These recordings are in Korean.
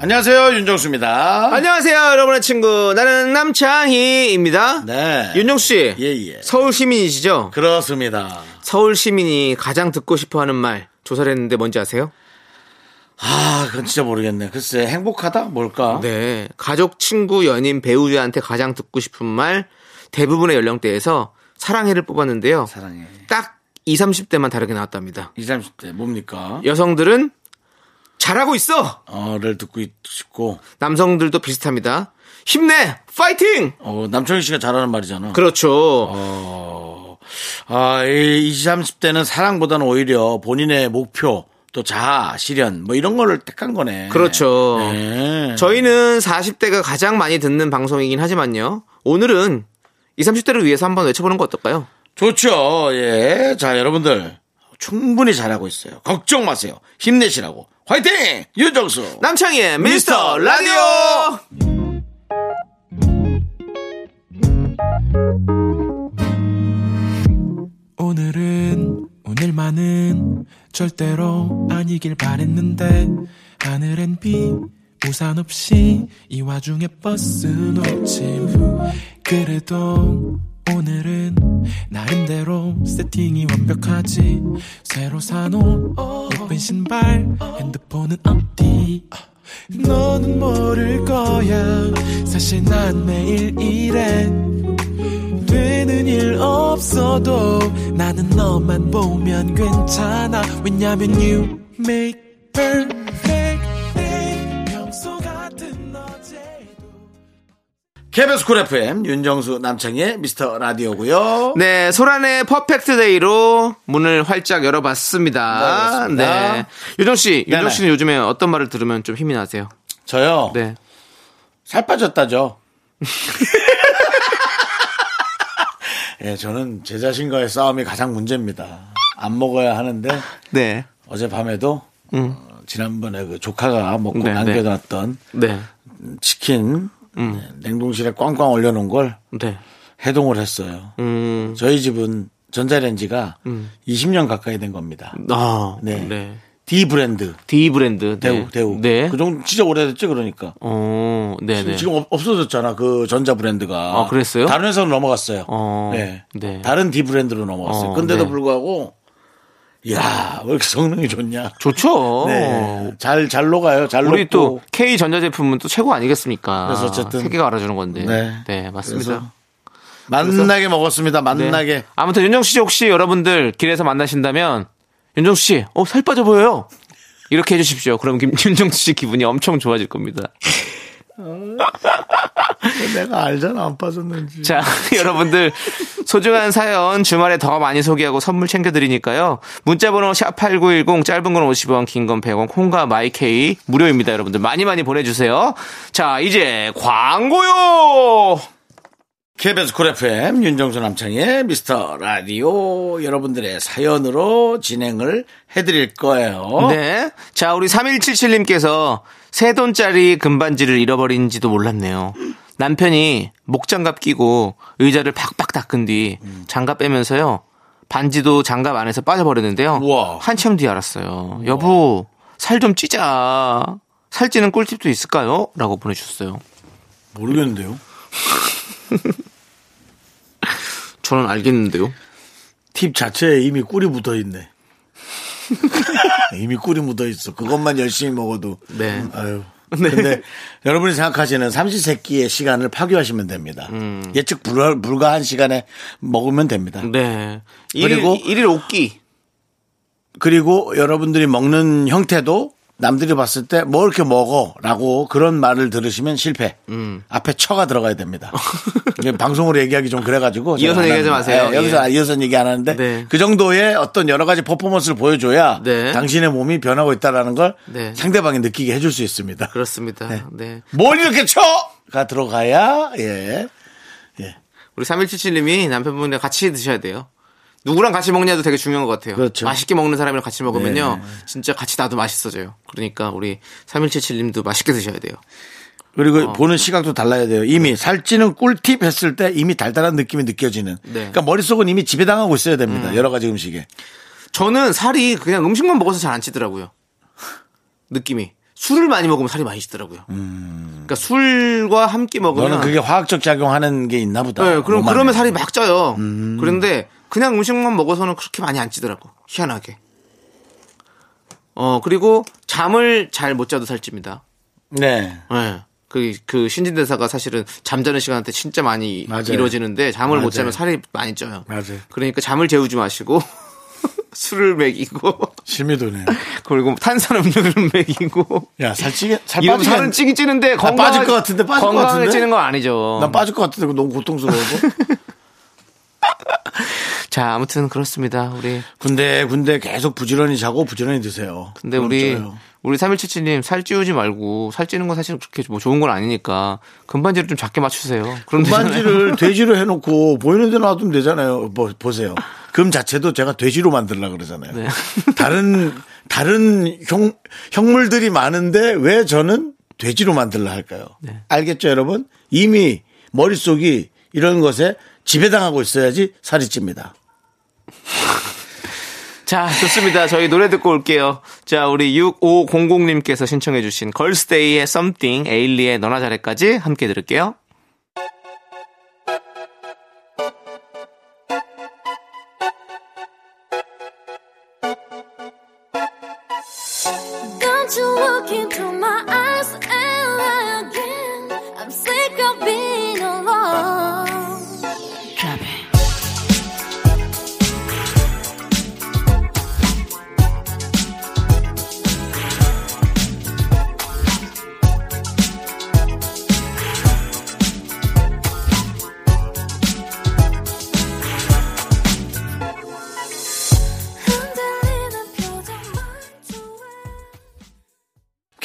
안녕하세요 윤정수입니다. 안녕하세요, 여러분의 친구. 나는 남창희입니다. 네. 윤정수 씨. 예, 예. 서울 시민이시죠? 그렇습니다. 서울 시민이 가장 듣고 싶어 하는 말 조사를 했는데 뭔지 아세요? 아, 그건 진짜 모르겠네. 글쎄, 행복하다? 뭘까? 네. 가족, 친구, 연인, 배우자한테 가장 듣고 싶은 말 대부분의 연령대에서 사랑해를 뽑았는데요. 사랑해. 딱 20, 30대만 다르게 나왔답니다. 20, 30대 뭡니까? 여성들은 잘하고 있어! 어를 듣고 싶고, 남성들도 비슷합니다. 힘내! 파이팅! 어, 남창희 씨가 잘하는 말이잖아. 그렇죠. 어, 아, 이 20, 30대는 사랑보다는 오히려 본인의 목표, 또 자아, 실현, 뭐 이런 거를 택한 거네. 그렇죠. 네. 저희는 40대가 가장 많이 듣는 방송이긴 하지만요. 오늘은 20, 30대를 위해서 한번 외쳐보는 거 어떨까요? 좋죠. 예. 자, 여러분들. 충분히 잘하고 있어요. 걱정 마세요. 힘내시라고. 화이팅! 윤정수. 남창희의 미스터 라디오! 오늘은 오늘만은 절대로 아니길 바랬는데 하늘엔 비 우산 없이 이 와중에 버스 놓침 그래도 오늘은 나름대로 세팅이 완벽하지. 새로 사놓은 예쁜 신발 핸드폰은 어디 너는 모를 거야. 사실 난 매일 이래. 되는 일 없어도 나는 너만 보면 괜찮아. 왜냐면 you make perfect KBS 쿨 FM 윤정수 남창희의 미스터 라디오고요. 네, 소란의 퍼펙트 데이로 문을 활짝 열어봤습니다. 네. 네. 유정 씨, 네네. 유정 씨는 요즘에 어떤 말을 들으면 좀 힘이 나세요? 저요. 네. 살 빠졌다죠. 예, 저는 제 자신과의 싸움이 가장 문제입니다. 안 먹어야 하는데 네. 어젯밤에도 어, 지난번에 그 조카가 먹고 음. 네, 남겨놨던 네. 치킨 음. 네, 냉동실에 꽝꽝 올려놓은 걸 네. 해동을 했어요. 음. 저희 집은 전자레인지가 20년 가까이 된 겁니다. 아, 네. 네. D 브랜드 D 브랜드. 대우 네. 대우 네. 그 정도 진짜 오래됐지 그러니까 어, 네, 네. 지금 없- 없어졌잖아 그 전자 브랜드가 아, 그랬어요? 다른 회사로 넘어갔어요 어, 네. 네. 다른 D 브랜드로 넘어갔어요 어, 근데도 네. 불구하고 이 야 왜 이렇게 성능이 좋냐 좋죠. 네. 잘, 잘 녹아요. 잘 우리 녹고. 또 K 전자제품은 또 최고 아니겠습니까? 그래서 어쨌든- 세계가 알아주는 건데. 네. 네, 맞습니다. 만나게 먹었습니다. 네. 만나게. 아무튼 윤정수 씨 혹시 여러분들 길에서 만나신다면 윤정수 씨, 어, 살 빠져 보여요. 이렇게 해주십시오. 그럼 김, 윤정수 씨 기분이 엄청 좋아질 겁니다. 내가 알잖아. 안 빠졌는지. 자, 여러분들 소중한 사연 주말에 더 많이 소개하고 선물 챙겨드리니까요. 문자번호 샵8910 짧은 건 50원, 긴 건 100원, 콩과 마이케이 무료입니다. 여러분들 많이 많이 보내주세요. 자, 이제 광고요! KBS 쿨 FM 윤정수 남창희의 미스터 라디오 여러분들의 사연으로 진행을 해드릴 거예요. 네. 자, 우리 3177님께서 세 돈짜리 금반지를 잃어버린지도 몰랐네요. 남편이 목장갑 끼고 의자를 팍팍 닦은 뒤 장갑 빼면서요. 반지도 장갑 안에서 빠져버렸는데요. 우와. 한참 뒤에 알았어요. 여보, 살 좀 찌자. 살찌는 꿀팁도 있을까요? 라고 보내주셨어요. 모르겠는데요. 저는 알겠는데요. 팁 자체에 이미 꿀이 묻어 있네. 이미 꿀이 묻어 있어. 그것만 열심히 먹어도. 네. 아유. 근데 여러분이 생각하시는 삼시세끼의 시간을 파괴하시면 됩니다. 예측 불가, 불가한 시간에 먹으면 됩니다. 네. 그리고- 일일, 일일 옷기. 그리고 여러분들이 먹는 형태도 남들이 봤을 때 뭐 이렇게 먹어라고 그런 말을 들으시면 실패. 음. 앞에 처가 들어가야 됩니다. 방송으로 얘기하기 좀 그래가지고 이어서 얘기하지. 마세요. 예, 여기서 예. 이어서 얘기 안 하는데 네. 그 정도의 어떤 여러 가지 퍼포먼스를 보여줘야 네. 당신의 몸이 변하고 있다라는 걸 네. 상대방이 느끼게 해줄 수 있습니다. 그렇습니다. 네. 뭘 이렇게 쳐가 들어가야 예. 우리 3177님이 남편분이랑 같이 드셔야 돼요. 누구랑 같이 먹냐도 되게 중요한 것 같아요. 그렇죠. 맛있게 먹는 사람이랑 같이 먹으면요. 네. 진짜 같이 나도 맛있어져요. 그러니까 우리 3177님도 맛있게 드셔야 돼요. 그리고 어. 보는 시각도 달라야 돼요. 이미 살찌는 꿀팁 했을 때 이미 달달한 느낌이 느껴지는. 네. 음. 그러니까 머릿속은 이미 지배당하고 있어야 됩니다. 여러 가지 음식에. 저는 살이 그냥 음식만 먹어서 잘 안 찌더라고요. 느낌이. 술을 많이 먹으면 살이 많이 찌더라고요. 그러니까 술과 함께 먹으면 너는 그게 화학적 작용하는 게 있나 보다. 네, 그럼. 그러면 살이 막 쪄요. 그런데 그냥 음식만 먹어서는 그렇게 많이 안 찌더라고. 희한하게. 어, 그리고 잠을 잘 못 자도 살찝니다. 네. 네. 그, 그 신진대사가 사실은 잠자는 시간대 진짜 많이 맞아요. 이루어지는데 잠을 맞아요. 못 자면 살이 많이 쪄요. 맞아요. 그러니까 잠을 재우지 마시고 술을 먹이고 실미도네. 그리고 탄산음료를 먹이고 야, 살찌게, 살 빠지게. 살은 찌긴 찌는데 건강 빠질 것 같은데, 빠질 것 건강하게 같은데? 찌는 건 아니죠. 난 빠질 것 같은데 너무 고통스러워서. 자 아무튼 그렇습니다. 우리 군대, 군대 계속 부지런히 자고 부지런히 드세요. 근데 우리 쪄요. 우리 3177님 살 찌우지 말고 살 찌는 건 사실 그렇게 뭐 좋은 건 아니니까 금반지를 좀 작게 맞추세요. 그럼 되잖아요. 반지를 돼지로 해놓고 보이는 데 놔두면 되잖아요. 뭐, 보세요. 금 자체도 제가 돼지로 만들라 그러잖아요. 네. 다른 다른 형 형물들이 많은데 왜 저는 돼지로 만들라 할까요? 네. 알겠죠, 여러분? 이미 머릿속이 이런 것에 지배당하고 있어야지 살이 찝니다. 자, 좋습니다. 저희 노래 듣고 올게요. 자, 우리 6500님께서 신청해주신 걸스데이의 Something, 에일리의 너나 잘해까지 함께 들을게요.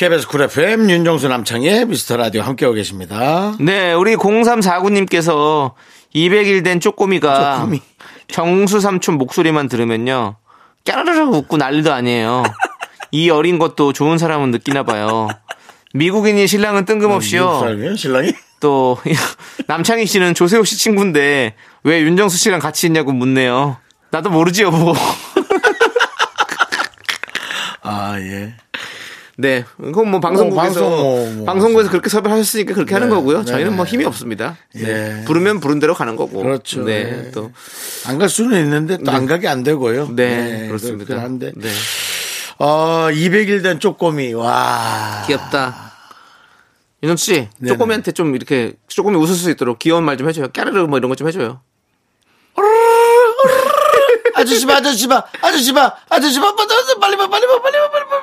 KBS 쿨 FM 윤정수 남창희의 미스터 라디오 함께하고 계십니다. 네, 우리 0349님께서 200일 된 쪼꼬미가 쪼꼬미. 정수 삼촌 목소리만 들으면요. 깨르르 웃고 난리도 아니에요. 이 어린 것도 좋은 사람은 느끼나 봐요. 미국인인 신랑은 뜬금없이요. 사람이에요, 신랑이? 또 남창희 씨는 조세호 씨 친구인데 왜 윤정수 씨랑 같이 있냐고 묻네요. 나도 모르지 여보. 아, 예. 네, 그건 뭐 방송국에서 어, 방송, 뭐, 뭐. 방송국에서 그렇게 섭외를 하셨으니까 그렇게 하는 네, 거고요. 네, 저희는 뭐 네. 힘이 없습니다. 네. 예. 부르면 부른 대로 가는 거고. 그렇죠. 네, 네. 또 안 갈 수는 있는데 또 안 가게 안 되고요. 네, 그렇습니다. 한데. 네, 어, 200일 된 쪼꼬미. 와. 귀엽다. 윤정 씨, 네네. 쪼꼬미한테 좀 이렇게 쪼꼬미 웃을 수 있도록 귀여운 말 좀 해줘요. 까르르 뭐 이런 거 좀 해줘요. 아저씨 봐, 아저씨 봐, 아저씨 봐, 아저씨 봐, 빨리 봐, 빨리 봐, 빨리 봐, 빨리 봐,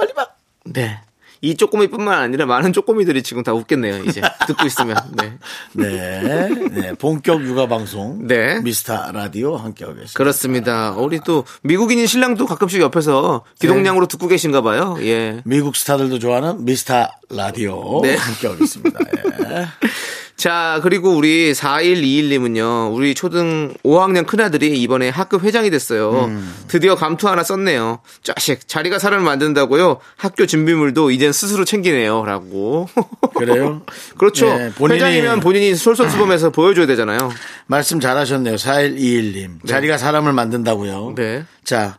빨리 봐. 네. 이 쪼꼬미뿐만 아니라 많은 쪼꼬미들이 지금 다 웃겠네요. 이제 듣고 있으면. 네. 네, 네, 본격 육아 방송. 네. 미스터 라디오 함께하고 계십니다. 그렇습니다. 우리 또 미국인인 신랑도 가끔씩 옆에서 기동량으로 듣고 계신가 봐요. 예. 미국 스타들도 좋아하는 미스터 라디오 네. 함께하고 있습니다. 예. 자, 그리고 우리 4121님은요, 우리 초등 5학년 큰아들이 이번에 학급 회장이 됐어요. 드디어 감투 하나 썼네요. 자식, 자리가 사람을 만든다고요? 학교 준비물도 이젠 스스로 챙기네요. 라고. 그래요? 그렇죠. 네, 본인이- 회장이면 본인이 솔선수범해서 보여줘야 되잖아요. 말씀 잘하셨네요. 4121님. 자리가 사람을 만든다고요. 네. 자,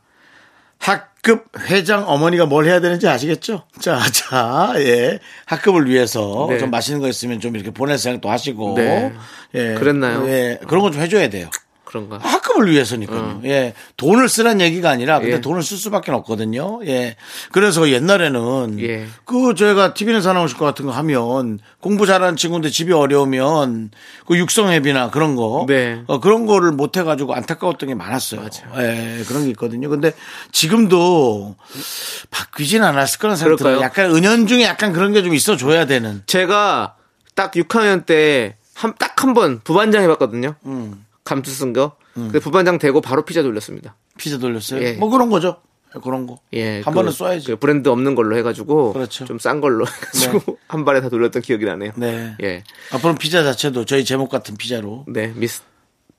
학 급 회장 어머니가 뭘 해야 되는지 아시겠죠? 자, 자, 예. 학급을 위해서 네. 좀 맛있는 거 있으면 좀 이렇게 보낼 생각도 하시고. 네. 예. 그랬나요? 예. 그런 거좀 해줘야 돼요. 그런가. 학급을 위해서니까요. 예. 돈을 쓰란 얘기가 아니라 근데 어. 예. 돈을 쓸 수밖에 없거든요. 예. 그래서 옛날에는 예. 그 저희가 TV는 사나오실 것 같은 거 하면 공부 잘하는 친구인데 집이 어려우면 그 육성회비나 그런 거 네. 어, 그런 거를 못 해가지고 안타까웠던 게 많았어요. 예, 그런 게 있거든요. 근데 지금도 바뀌진 않았을 거라는 생각이 들어요. 약간 은연중에 약간 그런 게 좀 있어 줘야 되는. 제가 딱 6학년 때 한 딱 한 번 부반장 해봤거든요. 음. 감투 쓴 거. 근데 부반장 되고 바로 피자 돌렸습니다. 피자 돌렸어요. 예. 뭐 그런 거죠. 그런 거. 예, 한 그- 번은 쏴야지. 그 브랜드 없는 걸로 해가지고 그렇죠. 좀 싼 걸로 해가지고 한 발에 다 돌렸던 기억이 나네요. 네. 예, 앞으로 피자 자체도 저희 제목 같은 피자로. 네 미스터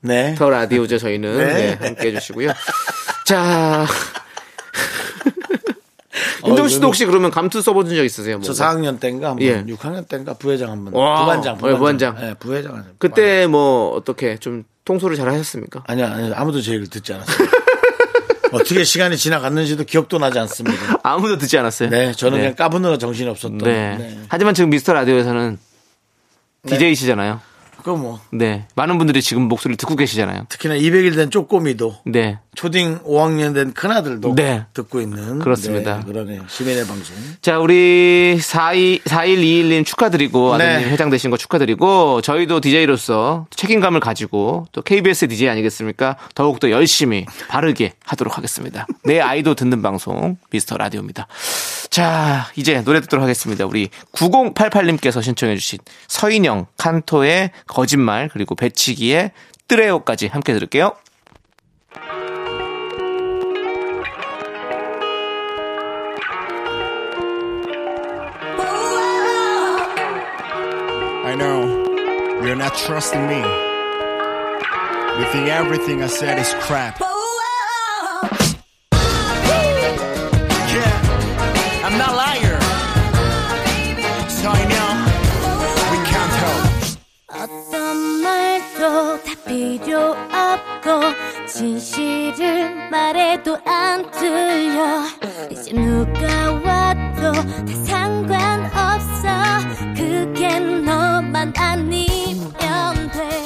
네. 라디오죠 저희는 네. 네, 함께 해주시고요. 자, 윤정 씨도 혹시 그러면 감투 써본 적 있으세요? 저 뭔가? 4학년 때인가 한 번, 예. 6학년 때인가 부회장 한 번. 와. 부반장, 어, 부반장. 부반장. 예, 부회장. 한 번. 그때 뭐 어떻게 좀 통솔을 잘 하셨습니까? 아니야, 아니야, 아무도 제 얘기를 듣지 않았어요. 어떻게 시간이 지나갔는지도 기억도 나지 않습니다. 아무도 듣지 않았어요. 네, 저는 네. 그냥 까부느라 정신이 없었던. 네. 네. 하지만 지금 미스터 라디오에서는 DJ시잖아요. 그거 뭐, 네. 많은 분들이 지금 목소리를 듣고 계시잖아요. 특히나 200일 된 쪼꼬미도 네. 초딩 5학년 된 큰아들도 네. 듣고 있는. 그렇습니다. 네, 그러네요. 시민의 방송. 자, 우리 42, 4121님 축하드리고, 네. 아드님 회장 되신 거 축하드리고, 저희도 DJ로서 책임감을 가지고, 또 KBS DJ 아니겠습니까? 더욱더 열심히, 바르게 하도록 하겠습니다. 내 아이도 듣는 방송, 미스터 라디오입니다. 자, 이제 노래 듣도록 하겠습니다. 우리 9088님께서 신청해 주신 서인영, 칸토의 거짓말, 그리고 배치기의 뜨레오까지 함께 들을게요. You're not trusting me. You think everything I said is crap. 필요 없고 진실을 말해도 안 들려 이제 누가 와도 다 상관없어 그게 너만 아니면 돼넌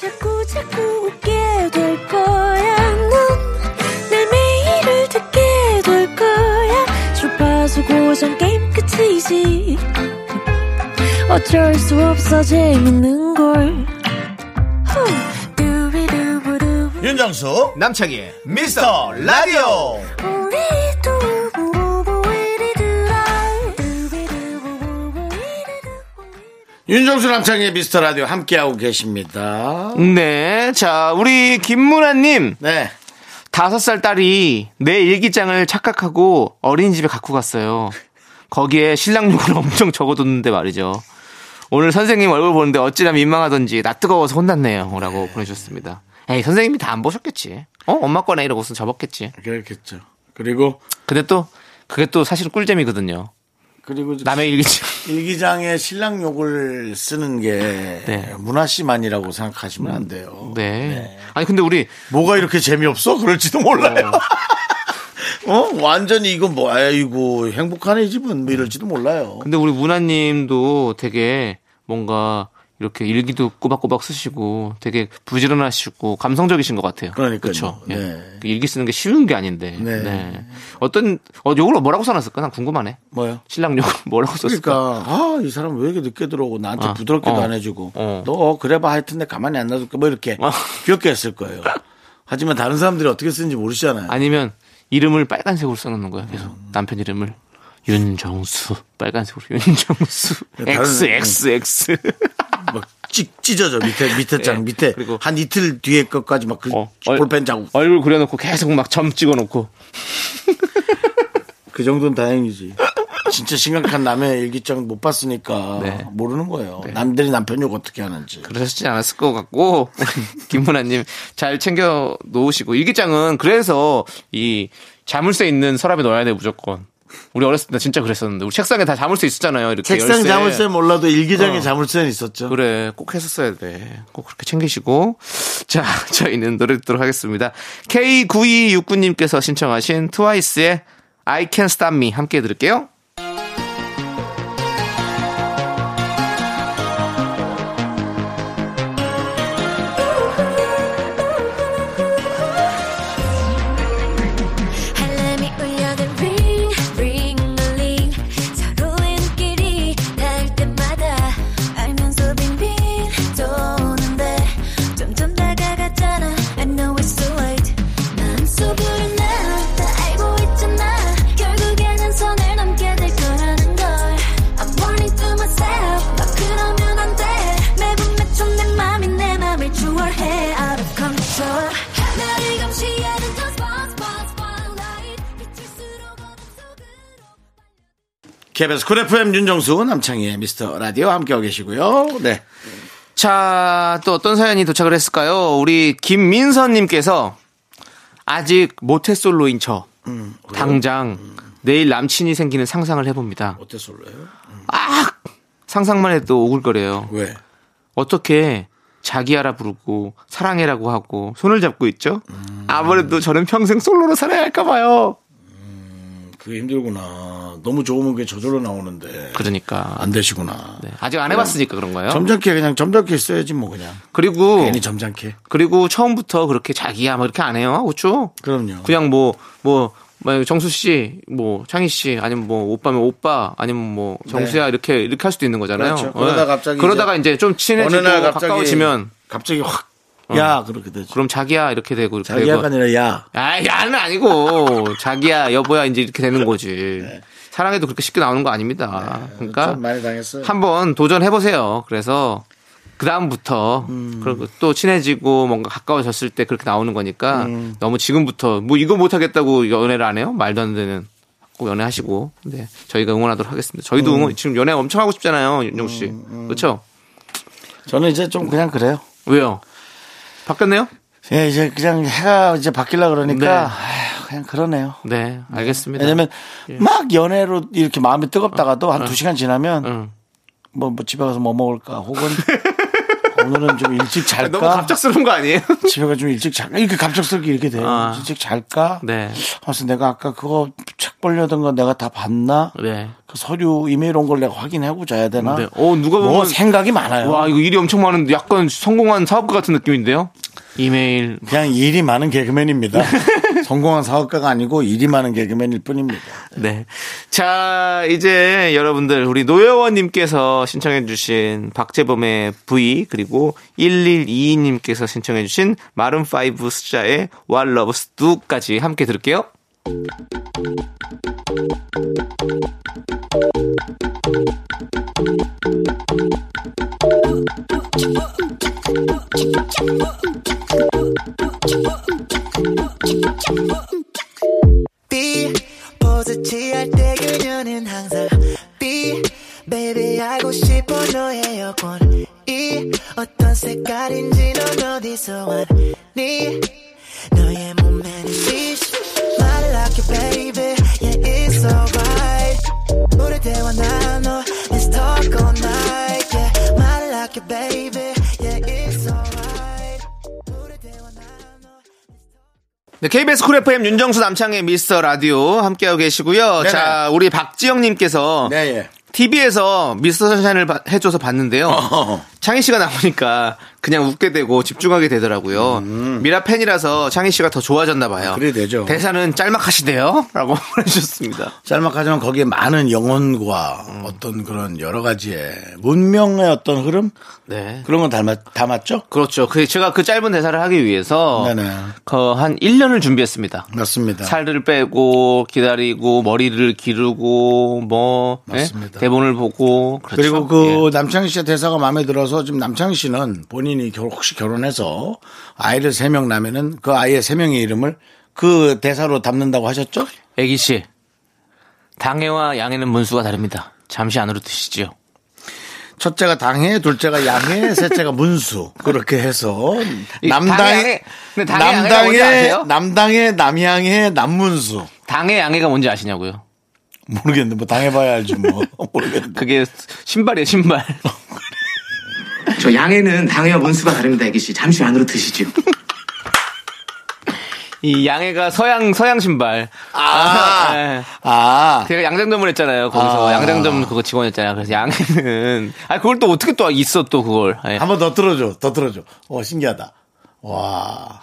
자꾸 자꾸 웃게 될 거야. 넌내 매일을 듣게 될 거야. 주파수 고정 게임 끝이지. 어쩔 수 없어 재밌는 걸. 윤정수, 남창희의 미스터 라디오. 윤정수 남창의 미스터 라디오 함께하고 계십니다. 네. 자, 우리 김문아님. 네. 다섯 살 딸이 내 일기장을 착각하고 어린이집에 갖고 갔어요. 거기에 신랑 욕을 엄청 적어뒀는데 말이죠. 오늘 선생님 얼굴 보는데 어찌나 민망하던지 나 뜨거워서 혼났네요. 라고 보내주셨습니다. 에이, 선생님이 다 안 보셨겠지. 어? 엄마 거네 이러고서 접었겠지. 그렇겠죠. 그리고, 근데 또, 그게 또 사실 꿀잼이거든요. 그리고 남의 일기장. 일기장에 신랑 욕을 쓰는 게 네. 문화 씨만이라고 생각하시면 안 돼요. 네. 아니, 근데 우리 뭐가 이렇게 재미없어? 그럴지도 몰라요. 어, 완전히 이거 뭐, 아이고, 행복한 이 집은 뭐 이럴지도 몰라요. 근데 우리 문화님도 되게 뭔가 이렇게 일기도 꼬박꼬박 쓰시고 되게 부지런하시고 감성적이신 것 같아요. 그러니까요. 그렇죠. 예. 네. 그 일기 쓰는 게 쉬운 게 아닌데. 네. 네. 어떤 어 욕을 뭐라고 써놨을까? 난 궁금하네. 뭐요? 신랑 욕을 뭐라고 썼을까? 그러니까, 아, 이 사람 왜 이렇게 늦게 들어오고 나한테 아, 부드럽게도 어. 안 해주고, 어. 너 그래봐 하여튼 내 가만히 안 놔둘게, 뭐 이렇게 어. 귀엽게 했을 거예요. 하지만 다른 사람들이 어떻게 쓰는지 모르시잖아요. 아니면 이름을 빨간색으로 써놓는 거야. 계속 남편 이름을 윤정수 빨간색으로 윤정수 네, 다른- X X X. 막 찢, 찢어져, 밑에, 밑에 장, 예. 밑에. 그리고- 한 이틀 뒤에 것까지 막 그, 어, 얼- 볼펜 자국. 얼굴 그려놓고 계속 막 점 찍어놓고. 그 정도는 다행이지. 진짜 심각한 남의 일기장 못 봤으니까 네. 모르는 거예요. 남들이 남편 욕 어떻게 하는지. 그러시지 않았을 것 같고 김문아님 잘 챙겨 놓으시고 일기장은 그래서 이 자물쇠 있는 서랍에 넣어야 돼 무조건. 우리 어렸을 때 진짜 그랬었는데 우리 책상에 다 자물쇠 있었잖아요. 이렇게 책상 열쇠. 자물쇠 몰라도 일기장에 어. 자물쇠는 있었죠. 그래 꼭 했었어야 돼. 꼭 그렇게 챙기시고 자 저희는 노래 듣도록 하겠습니다. K9269님께서 신청하신 트와이스의 I Can Stop Me 함께 들을게요. KBS 쿨 FM 윤정수 남창희의 미스터 라디오 함께하고 계시고요. 네. 자, 또 어떤 사연이 도착을 했을까요? 우리 김민선님께서 아직 모태솔로인 저 당장 내일 남친이 생기는 상상을 해봅니다. 모태 솔로예요? 상상만 해도 오글거려요. 왜? 어떻게 자기야라 부르고 사랑해라고 하고 손을 잡고 있죠? 아무래도 저는 평생 솔로로 살아야 할까 봐요. 그게 힘들구나. 너무 좋으면 그게 저절로 나오는데. 그러니까 안 되시구나. 네, 아직 안 해봤으니까 그런 거예요. 점잖게 그냥 점잖게 있어야지 뭐 그냥. 그리고 괜히 점잖게. 그리고 처음부터 그렇게 자기야 뭐 이렇게 안 해요. 그렇죠? 그럼요. 그냥 뭐, 뭐, 뭐 정수 씨, 뭐 창희 씨, 아니면 뭐 오빠면 오빠, 아니면 뭐 정수야 이렇게 이렇게 할 수도 있는 거잖아요. 네. 그렇죠. 그러다 네. 갑자기 그러다가 이제, 좀 어느 친해지고 날 갑자기 가까워지면 갑자기 확 야, 그렇게 되죠. 그럼 자기야 이렇게 되고 이렇게 자기야가 되고. 아니라 야. 아, 야는 아니고 자기야 여보야 이제 이렇게 되는 거지. 사랑해도 그렇게 쉽게 나오는 거 아닙니다. 그러니까 네. 좀 많이 당했어요. 한번 도전해 보세요. 그래서 그 다음부터 음. 그리고 또 친해지고 뭔가 가까워졌을 때 그렇게 나오는 거니까 음. 너무 지금부터 뭐 이거 못 하겠다고 연애를 안 해요? 말도 안 되는 꼭 연애하시고 네 저희가 응원하도록 하겠습니다. 저희도 음. 응원 지금 연애 엄청 하고 싶잖아요, 윤정 씨. 그렇죠? 저는 이제 좀 그냥 그래요. 왜요? 바뀌었네요? 예, 이제 그냥 해가 이제 바뀌려 그러니까 네. 그냥 그러네요. 네, 알겠습니다. 왜냐면 막 연애로 이렇게 마음이 뜨겁다가도 한 두 시간 지나면 응. 뭐, 뭐 집에 가서 뭐 먹을까 혹은 오늘은 좀 일찍 잘까 너무 갑작스러운 거 아니에요? 집에 가서 좀 일찍 잘까 이렇게 갑작스럽게 이렇게 돼요. 아. 일찍 잘까? 네, 그래서 내가 아까 그거 책 보려던 거 내가 다 봤나? 네. 그 서류 이메일 온 걸 내가 확인하고 자야 되나? 네. 어, 누가 뭐 보면 생각이 많아요. 와 이거 일이 엄청 많은데 약간 성공한 사업가 같은 느낌인데요? 이메일 그냥 일이 많은 개그맨입니다. 성공한 사업가가 아니고 일이 많은 개그맨일 뿐입니다. 네. 자, 이제 여러분들, 우리 노여원 님께서 신청해 주신 박재범의 V, 그리고 1122 님께서 신청해 주신 마룬5 숫자의 What Loves Do까지 함께 들을게요. KBS 쿨 FM 윤정수 남창희의 미스터 라디오 함께하고 계시고요. 네네. 자, 우리 박지영님께서 네, 예. TV에서 미스터 선샤인을 바- 해줘서 봤는데요. 어. 창희 씨가 나오니까 그냥 웃게 되고 집중하게 되더라고요. 미라 팬이라서 창희 씨가 더 좋아졌나 봐요. 음. 그래 되죠. 대사는 짤막하시대요. 라고 보내주셨습니다. 짤막하지만 거기에 많은 영혼과 음. 어떤 그런 여러 가지의 문명의 어떤 흐름 네. 그런 건 담았, 담았죠? 그렇죠. 그 제가 그 짧은 대사를 하기 위해서 네네. 그 한 1년을 준비했습니다. 맞습니다. 살을 빼고 기다리고 머리를 기르고 뭐 예? 맞습니다. 대본을 보고 그렇죠. 그리고 그 예. 남창희 씨의 대사가 마음에 들어서 지금 남창희 씨는 본인이 결- 혹시 결혼해서 아이를 세명 낳으면은 그 아이의 세 명의 이름을 그 대사로 담는다고 하셨죠? 애기 씨 당해와 양해는 문수가 다릅니다. 잠시 안으로 드시지요. 첫째가 당해, 둘째가 양해, 셋째가 문수. 그렇게 해서 이 남당의 당해, 근데 당해, 양해가 뭔지 아세요? 남당의 남양의 남문수. 당해 양해가 뭔지 아시냐고요? 모르겠는데 뭐 당해봐야 알지 뭐 모르겠는데. 그게 신발이에요 신발. 저 양해는 당해와 문수가 다릅니다, 애기 씨. 잠시 안으로 드시지요. 이 양해가 서양 서양 신발. 아, 예. 아, 제가 양장점을 했잖아요. 거기서 아. 양장점 그거 직원이었잖아요. 그래서 양해는 아 그걸 또 어떻게 또 있어 또 그걸. 예. 한번더 들어줘, 더 들어줘. 와 신기하다. 와,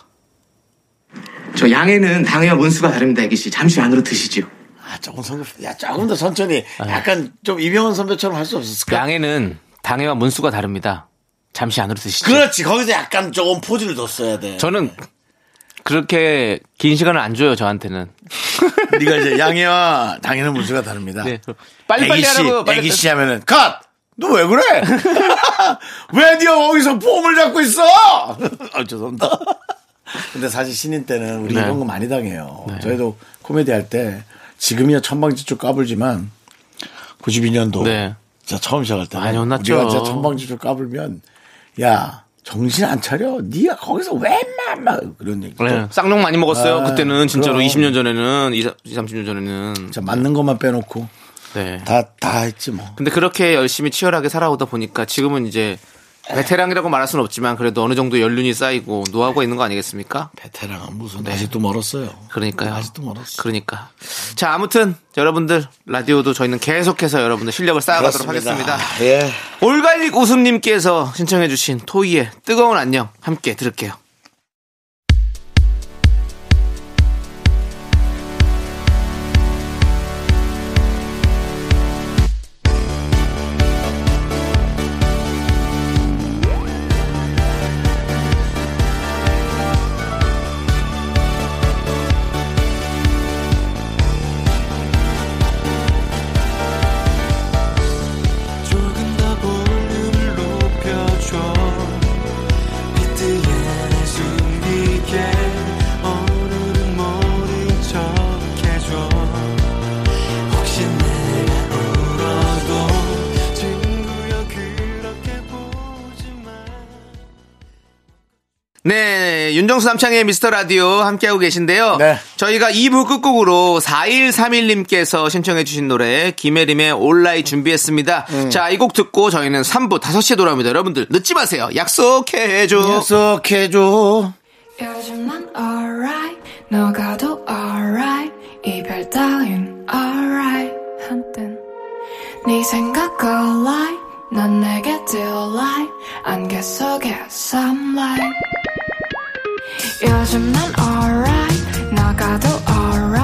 저 양해는 당해와 문수가 다릅니다, 애기 씨. 잠시 안으로 드시지요. 아 조금 성급, 야 조금 더 천천히. 약간 좀 이병헌 선배처럼 할 수 없었을까? 양해는 당해와 문수가 다릅니다. 잠시 안으로 드시죠. 그렇지, 거기서 약간 조금 포즈를 뒀어야 돼. 저는 그렇게 긴 시간을 안 줘요 저한테는. 네가 이제 양해와 당해는 문제가 다릅니다. 네. 빨리 빨리 하라고요. 빨리 애기 씨 하면은 컷. 너 왜 그래? 왜 네가 거기서 폼을 잡고 있어? 아 죄송합니다. 근데 사실 신인 때는 우리 네. 이런 거 많이 당해요. 저희도 코미디 할 때 지금이야 천방지축 까불지만 92년도. 네. 진짜 처음 시작할 때. 많이 혼났죠. 우리가 진짜 천방지축 까불면, 야, 정신 안 차려? 네가 거기서 막, 그런 얘기. 네. 쌍욕 많이 먹었어요. 아, 그때는 진짜로 그럼. 20년 전에는 20, 30년 전에는 진짜 맞는 것만 빼놓고, 네. 다, 다 했지 뭐. 근데 그렇게 열심히 치열하게 살아오다 보니까 지금은 이제 베테랑이라고 말할 수는 없지만 그래도 어느 정도 연륜이 쌓이고 노하우가 있는 거 아니겠습니까? 베테랑은 무슨, 아직도 멀었어요. 그러니까요. 아직도 멀었어. 그러니까. 자, 아무튼 여러분들 라디오도 저희는 계속해서 여러분들 실력을 쌓아가도록 그렇습니다. 하겠습니다. 예. 올갈릭 웃음님께서 신청해주신 토이의 뜨거운 안녕 함께 들을게요. 윤정수 남창의 미스터 라디오 함께하고 계신데요. 네. 저희가 2부 끝곡으로 4131님께서 신청해주신 노래 김혜림의 온라인 준비했습니다. 음. 자, 이 곡 듣고 저희는 3부 5시에 돌아옵니다. 여러분들 늦지 마세요. 약속해줘. 약속해줘. 요즘 난 alright 너가도 alright 이별 따윈 alright 한땐 네 생각 alright 넌 내게 delight 안개 속에 sunlight 요즘 난 alright 너가도 alright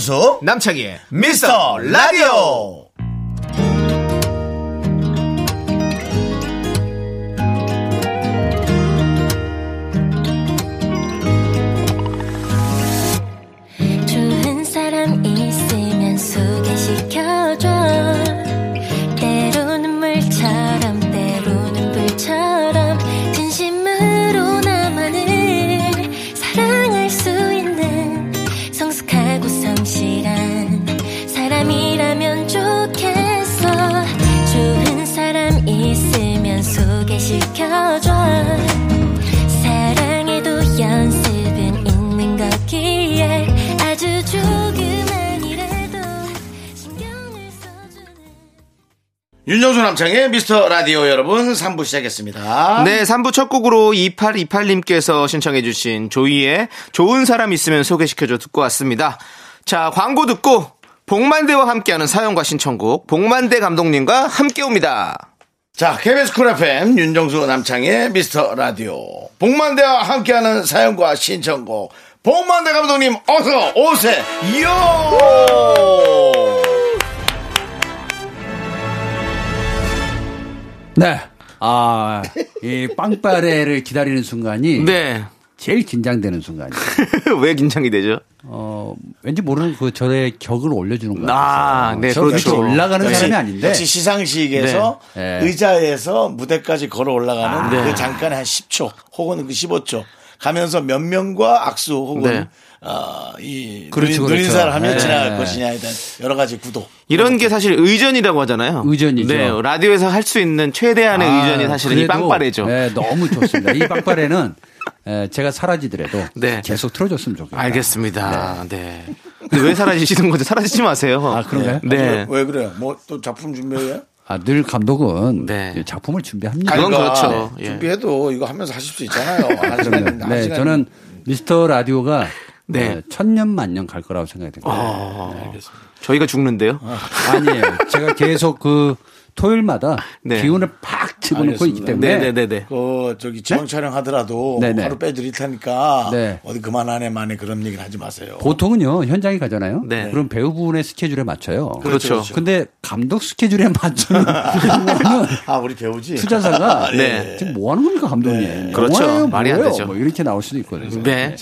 윤정수, 남창희의 미스터 라디오. 남창희의 미스터 라디오 여러분 3부 시작했습니다. 네, 3부 첫 곡으로 2828님께서 신청해주신 조이의 좋은 사람 있으면 소개시켜줘 듣고 왔습니다. 자, 광고 듣고 봉만대와 함께하는 사연과 신청곡 봉만대 감독님과 함께 옵니다. 자, KBS 쿨 FM 윤정수 남창희의 미스터 라디오. 봉만대와 함께하는 사연과 신청곡. 봉만대 감독님 어서 오세요. 네. 아, 이 빵빠레를 기다리는 순간이 네. 제일 긴장되는 순간이에요. 왜 긴장이 되죠? 어, 왠지 모르는 그 저의 격을 올려주는 것 같아요. 아, 네, 그렇죠. 올라가는 역시, 사람이 아닌데. 역시 시상식에서 네. 네. 의자에서 무대까지 걸어 올라가는 아, 네. 그 잠깐 한 10초 혹은 그 15초 가면서 몇 명과 악수 혹은 네. 어, 이 그렇죠, 눈, 그렇죠. 인사를 하며 네. 지나갈 것이냐에 대한 여러 가지 구도. 이런 게 사실 의전이라고 하잖아요. 의전이죠. 네, 라디오에서 할 수 있는 최대한의 아, 의전이 사실은 이 빵빠레죠. 네, 너무 좋습니다. 이 빵빠레는 에, 제가 사라지더라도 네. 계속 틀어줬으면 좋겠다. 알겠습니다. 네. 근데 왜 사라지시는 거죠? 사라지지 마세요. 아, 그런가요? 네. 왜 그래요? 뭐 또 작품 준비해요? 아, 늘 감독은 네. 작품을 준비합니다. 그건 그러니까 그렇죠. 예. 준비해도 이거 하면서 하실 수 있잖아요. 한 시간, 한 네, 시간. 저는 미스터 라디오가 네. 네, 천년 만년 갈 거라고 생각이 됩니다. 아, 저희가 죽는데요. 아니에요. 제가 계속 그 토요일마다 네. 기운을 팍 집어넣고 있기 알겠습니다. 때문에 네네네네. 그 저기 지방 촬영 하더라도 네네. 하루 빼드릴 테니까 네. 어디 그만하네 만에 그런 얘기를 하지 마세요. 보통은요 현장에 가잖아요. 네. 그럼 배우분의 스케줄에 맞춰요. 그렇죠. 그렇죠. 근데 감독 스케줄에 맞추는 아 우리 배우지. 투자사가 네. 지금 뭐 하는 겁니까 감독님? 그렇죠. 영화예요, 말이 안? 되죠. 뭐 이렇게 나올 수도 있거든요. 네.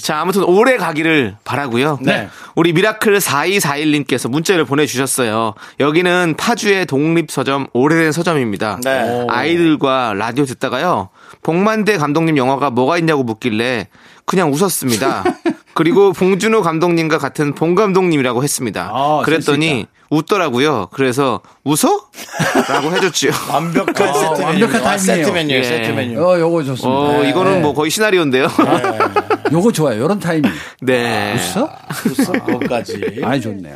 자, 아무튼 오래 가기를 바라고요. 네. 우리 미라클 4241님께서 문자를 보내주셨어요. 여기는 파주의 독립 서점 오래된 서점입니다. 네. 아이들과 라디오 듣다가요. 봉만대 감독님 영화가 뭐가 있냐고 묻길래 그냥 웃었습니다. 그리고 봉준호 감독님과 같은 봉 감독님이라고 했습니다. 아, 그랬더니 웃더라고요. 그래서 웃어? 라고 해줬지요. 완벽한 세트 메뉴. 완벽한 타이밍이에요. 세트 메뉴. 예. 세트 메뉴. 어, 요거 좋습니다. 어, 이거는 네. 뭐 거의 시나리오인데요. 요거 좋아요. 요런 타이밍. 네. 웃어? 웃어? 그것까지. 아이 좋네요.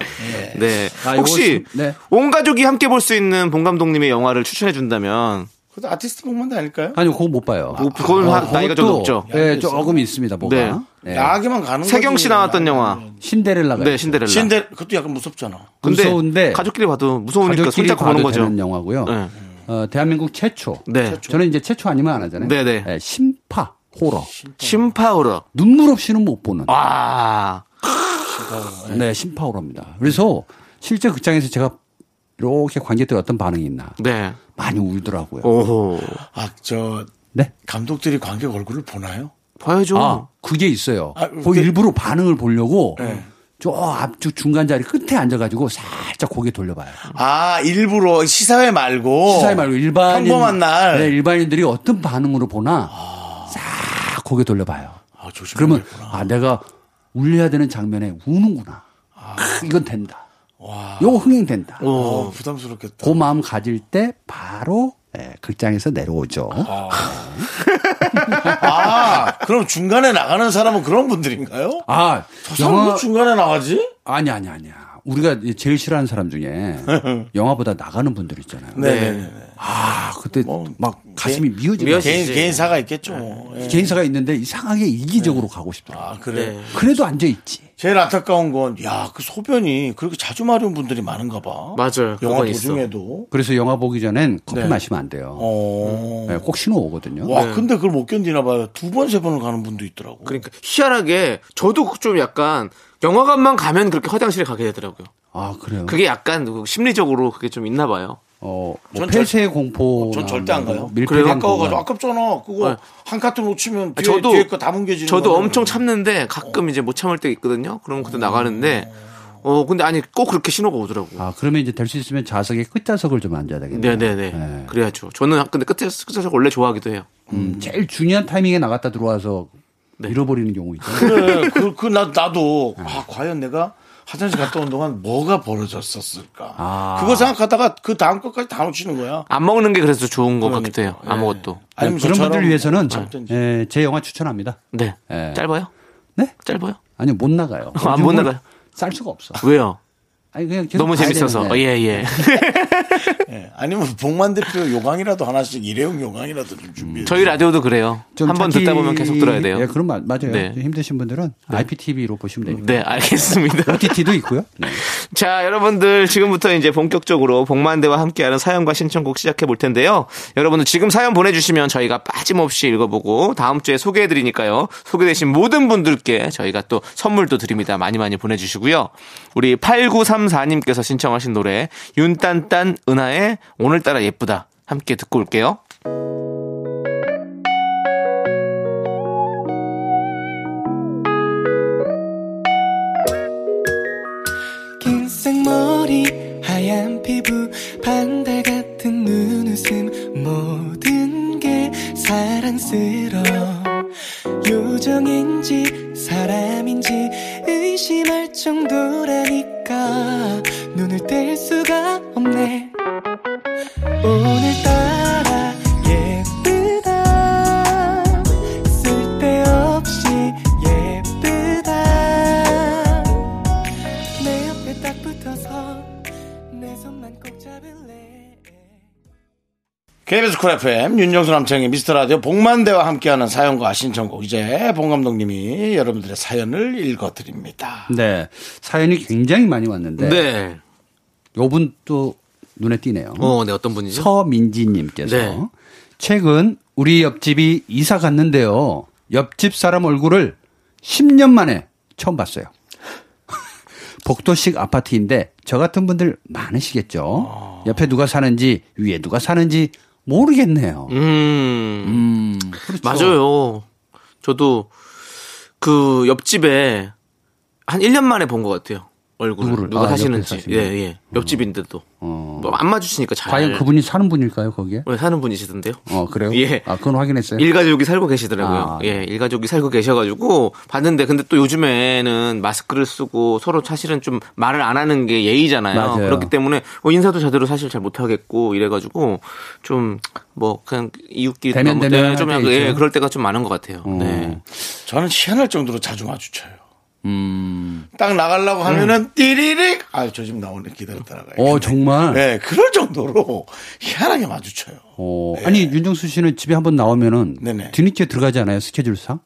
네. 아, 요거 혹시 좀- 네. 온 가족이 함께 볼 수 있는 봉 감독님의 영화를 추천해 준다면 그것도 아티스트 봉만대 아닐까요? 아니요, 그거 못 봐요. 뭐, 그건 한- 나이가 좀 높죠. 예, 조금 있습니다, 뭐가. 네. 네. 야하게만 가는 세경 씨. 나왔던 영화. 신데렐라가. 네, 신데렐라. 신데 그것도 약간 무섭잖아. 근데 무서운데 가족끼리 봐도 무서우니까 가족끼리 손잡고 보는 거죠. 되는 영화고요. 네. 어, 대한민국 최초. 네. 저는 이제 최초 아니면 안 하잖아요. 네네. 예, 심파 호러. 심파우러. 눈물 없이는 못 보는. 아. 네, 심파 호러입니다. 그래서 실제 극장에서 제가 이렇게 관객들 어떤 반응이 있나 네. 많이 울더라고요. 오호. 아, 저 네. 감독들이 관객 얼굴을 보나요? 봐야죠. 아, 그게 있어요. 아, 그 근데- 일부러 반응을 보려고 네. 저 앞쪽 중간 자리 끝에 앉아가지고 살짝 고개 돌려봐요. 아, 일부러 시사회 말고. 시사회 말고 일반인 평범한 날. 네, 일반인들이 어떤 반응으로 보나 싹 고개 돌려봐요. 아. 그러면 아 내가 울려야 되는 장면에 우는구나. 아. 크, 이건 된다. 요거 흥행된다. 어, 부담스럽겠다. 그 마음 가질 때 바로 예, 극장에서 내려오죠. 아, 그럼 중간에 나가는 사람은 그런 분들인가요? 아, 저 사람 왜 중간에 나가지? 아니 아니 아니야. 우리가 제일 싫어하는 사람 중에 영화보다 나가는 분들 있잖아요. 네. 아, 그때 뭐, 막 가슴이 미어지고 미어지지. 개인, 개인사가 있겠죠. 뭐. 예. 개인사가 있는데 이상하게 이기적으로 가고 싶더라고. 아, 그래. 네. 그래도 앉아 있지. 제일 안타까운 건, 야, 그 소변이 그렇게 자주 마려운 분들이 많은가 봐. 맞아요. 영화. 도중에도. 그래서 영화 보기 전엔 커피 네. 마시면 안 돼요. 어. 네, 꼭 신호 오거든요. 와, 근데 그걸 못 견디나 봐요. 두 번, 세 번을 가는 분도 있더라고. 그러니까 희한하게 저도 좀 약간 영화관만 가면 그렇게 화장실에 가게 되더라고요. 아 그래요. 그게 약간 그 심리적으로 그게 좀 있나 봐요. 어, 뭐전 폐쇄 공포. 전 절대 안 가요. 그래, 아까워가지고. 아깝잖아. 그거 네. 한 카트 놓치면 아, 뒤에, 저도- 뒤에 거다 뭉개지는 저도 거잖아요. 엄청 참는데 가끔 이제 못 참을 때 있거든요. 그러면 그때 나가는데 어 근데 아니 꼭 그렇게 신호가 오더라고. 아 그러면 이제 될 수 있으면 좌석의 끝좌석을 좀 앉아야 되겠네요. 네네네. 네. 그래야죠. 저는 근데 끝에 끝에서 원래 좋아하기도 해요. 음, 제일 중요한 타이밍에 나갔다 들어와서 네. 잃어버리는 경우 있잖아요. 그래, 그, 그, 나, 나도, 아, 과연 내가 화장실 갔다 온 동안 뭐가 벌어졌었을까. 아. 그거 생각하다가 그 다음 것까지 다 놓치는 거야. 안 먹는 게 그래서 좋은 것 그러니까, 같기도 해요. 예. 아무것도. 아니면 그런 저처럼 분들 위해서는 어쨌든지. 예, 제 영화 추천합니다. 네. 예. 짧아요? 네? 짧아요? 아니요 못 나가요. 아, 못 나가요? 쌀 수가 없어. 왜요? 아니 그냥 계속 너무 재밌어서. 되는데. 예, 예. 예. 아니면 복만 대표 요강이라도 하나씩 일회용 요강이라도 좀 준비해. 저희 라디오도 그래요. 좀한번 듣다 보면 계속 들어야 돼요. 예, 그런 말 맞아요. 네. 힘드신 분들은 IPTV로 보시면 됩니다. 네, 알겠습니다. OTT도 있고요. 네. 자, 여러분들 지금부터 이제 본격적으로 복만대와 함께하는 사연과 신청곡 시작해 볼 텐데요. 여러분들 지금 사연 보내주시면 저희가 빠짐없이 읽어보고 다음 주에 소개해 드리니까요. 소개되신 모든 분들께 저희가 또 선물도 드립니다. 많이 많이 보내주시고요. 우리 8934님께서 신청하신 노래 윤딴딴 은하의 오늘따라 예쁘다 함께 듣고 올게요. 긴 생머리 하얀 피부 반달 같은 눈웃음 모든 게 사랑스러워 요정인지 사람인지 의심할 정도라니까 눈을 뗄 수가 없네 쿨 FM 윤정수 남창희의 미스터 라디오 봉만대와 함께하는 사연과 신청곡 이제 봉 감독님이 여러분들의 사연을 읽어드립니다. 네. 사연이 굉장히 많이 왔는데. 네. 요분 또 눈에 띄네요. 어, 네, 어떤 분이죠? 서민지님께서 네. 최근 우리 옆집이 이사 갔는데요. 옆집 사람 얼굴을 10년 만에 처음 봤어요. 복도식 아파트인데 저 같은 분들 많으시겠죠. 옆에 누가 사는지 위에 누가 사는지 모르겠네요. 음. 그렇죠. 맞아요. 저도 그 옆집에 한 1년 만에 본 것 같아요. 얼굴을. 누구를? 누가 아, 사시는지. 예, 예. 옆집인데도. 어. 뭐안 맞으시니까 잘. 과연 그분이 사는 분일까요, 거기에? 네, 사는 분이시던데요. 어, 그래요? 예. 아, 그건 확인했어요? 일가족이 살고 계시더라고요. 아, 네. 예, 일가족이 살고 계셔가지고 봤는데 근데 또 요즘에는 마스크를 쓰고 서로 사실은 좀 말을 안 하는 게 예의잖아요. 맞아요. 그렇기 때문에 어, 인사도 제대로 사실 잘 못하겠고 이래가지고 좀 뭐 그냥 이웃끼리 대면 너무 대면 네, 좀 예. 그럴 때가 좀 많은 것 같아요. 어. 네. 저는 희한할 정도로 자주 마주쳐요. 음. 딱 나가려고 하면은 띠리릭 아 저 집 나오네 기다렸다 나가요. 어, 정말? 네 그럴 정도로 희한하게 마주쳐요. 어, 아니, 윤정수 씨는 집에 한번 나오면은 네네. 뒤늦게 들어가지 않아요, 스케줄상?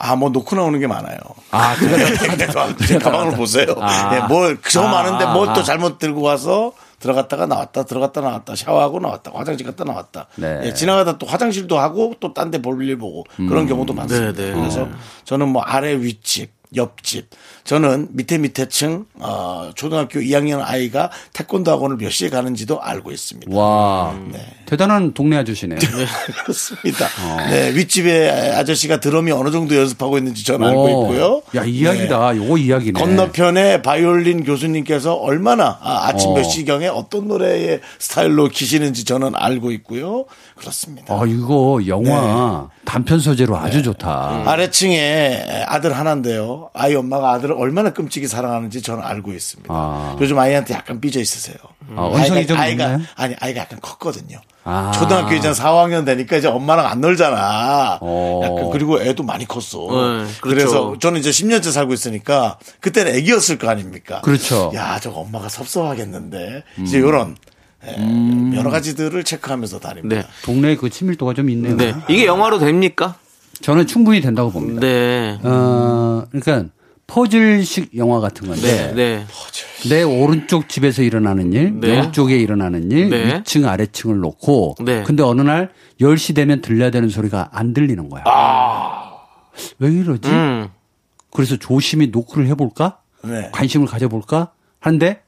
아 뭐 놓고 나오는 게 많아요. 아, 그래서 제 가방을 보세요. 아. 예, 뭘저 아, 많은데 뭘또 아. 잘못 들고 와서 들어갔다가 나왔다 들어갔다 나왔다 샤워하고 나왔다 화장실 갔다 나왔다 네. 예, 지나가다 또 화장실도 하고 또 딴 데 볼 일 보고 그런 경우도 많습니다. 네, 네. 그래서 저는 뭐 아래 윗집 옆집 저는 밑에 밑에 층 어, 초등학교 2학년 아이가 태권도 학원을 몇 시에 가는지도 알고 있습니다. 와. 네. 대단한 동네 아저씨네요. 그렇습니다. 네, 윗집에 아저씨가 드럼이 어느 정도 연습하고 있는지 저는 알고 어. 있고요. 야, 이야기다. 요거 이야기네. 건너편에 바이올린 교수님께서 얼마나 아, 침 어. 몇 시경에 어떤 노래의 스타일로 키시는지 저는 알고 있고요. 그렇습니다. 아, 이거 영화 네. 단편 소재로 아주 좋다. 아래층에 아들 하나인데요. 아이 엄마가 아들을 얼마나 끔찍이 사랑하는지 저는 알고 있습니다. 아. 요즘 아이한테 약간 삐져 있으세요. 아, 언성이 좀 아이가, 있나요? 아니 아이가 약간 컸거든요. 아. 초등학교 이제 4학년 되니까 이제 엄마랑 안 놀잖아. 어. 약간 그리고 애도 많이 컸어. 네, 그렇죠. 그래서 저는 이제 10년째 살고 있으니까 그때는 애기였을 거 아닙니까? 그렇죠. 야, 저거 엄마가 섭섭하겠는데. 음. 이제 요런 예, 여러 가지들을 체크하면서 다닙니다. 네. 동네에 그 친밀도가 좀 있네요. 네. 이게 영화로 됩니까? 저는 충분히 된다고 봅니다. 네. 어, 그러니까 퍼즐식 영화 같은 건데 네. 네. 내 오른쪽 집에서 일어나는 일, 네. 왼쪽에 일어나는 일, 네. 위층 아래층을 놓고 네. 근데 어느 날 10시 되면 들려야 되는 소리가 안 들리는 거야. 왜 이러지? 음. 그래서 조심히 노크를 해볼까? 네. 관심을 가져볼까? 하는데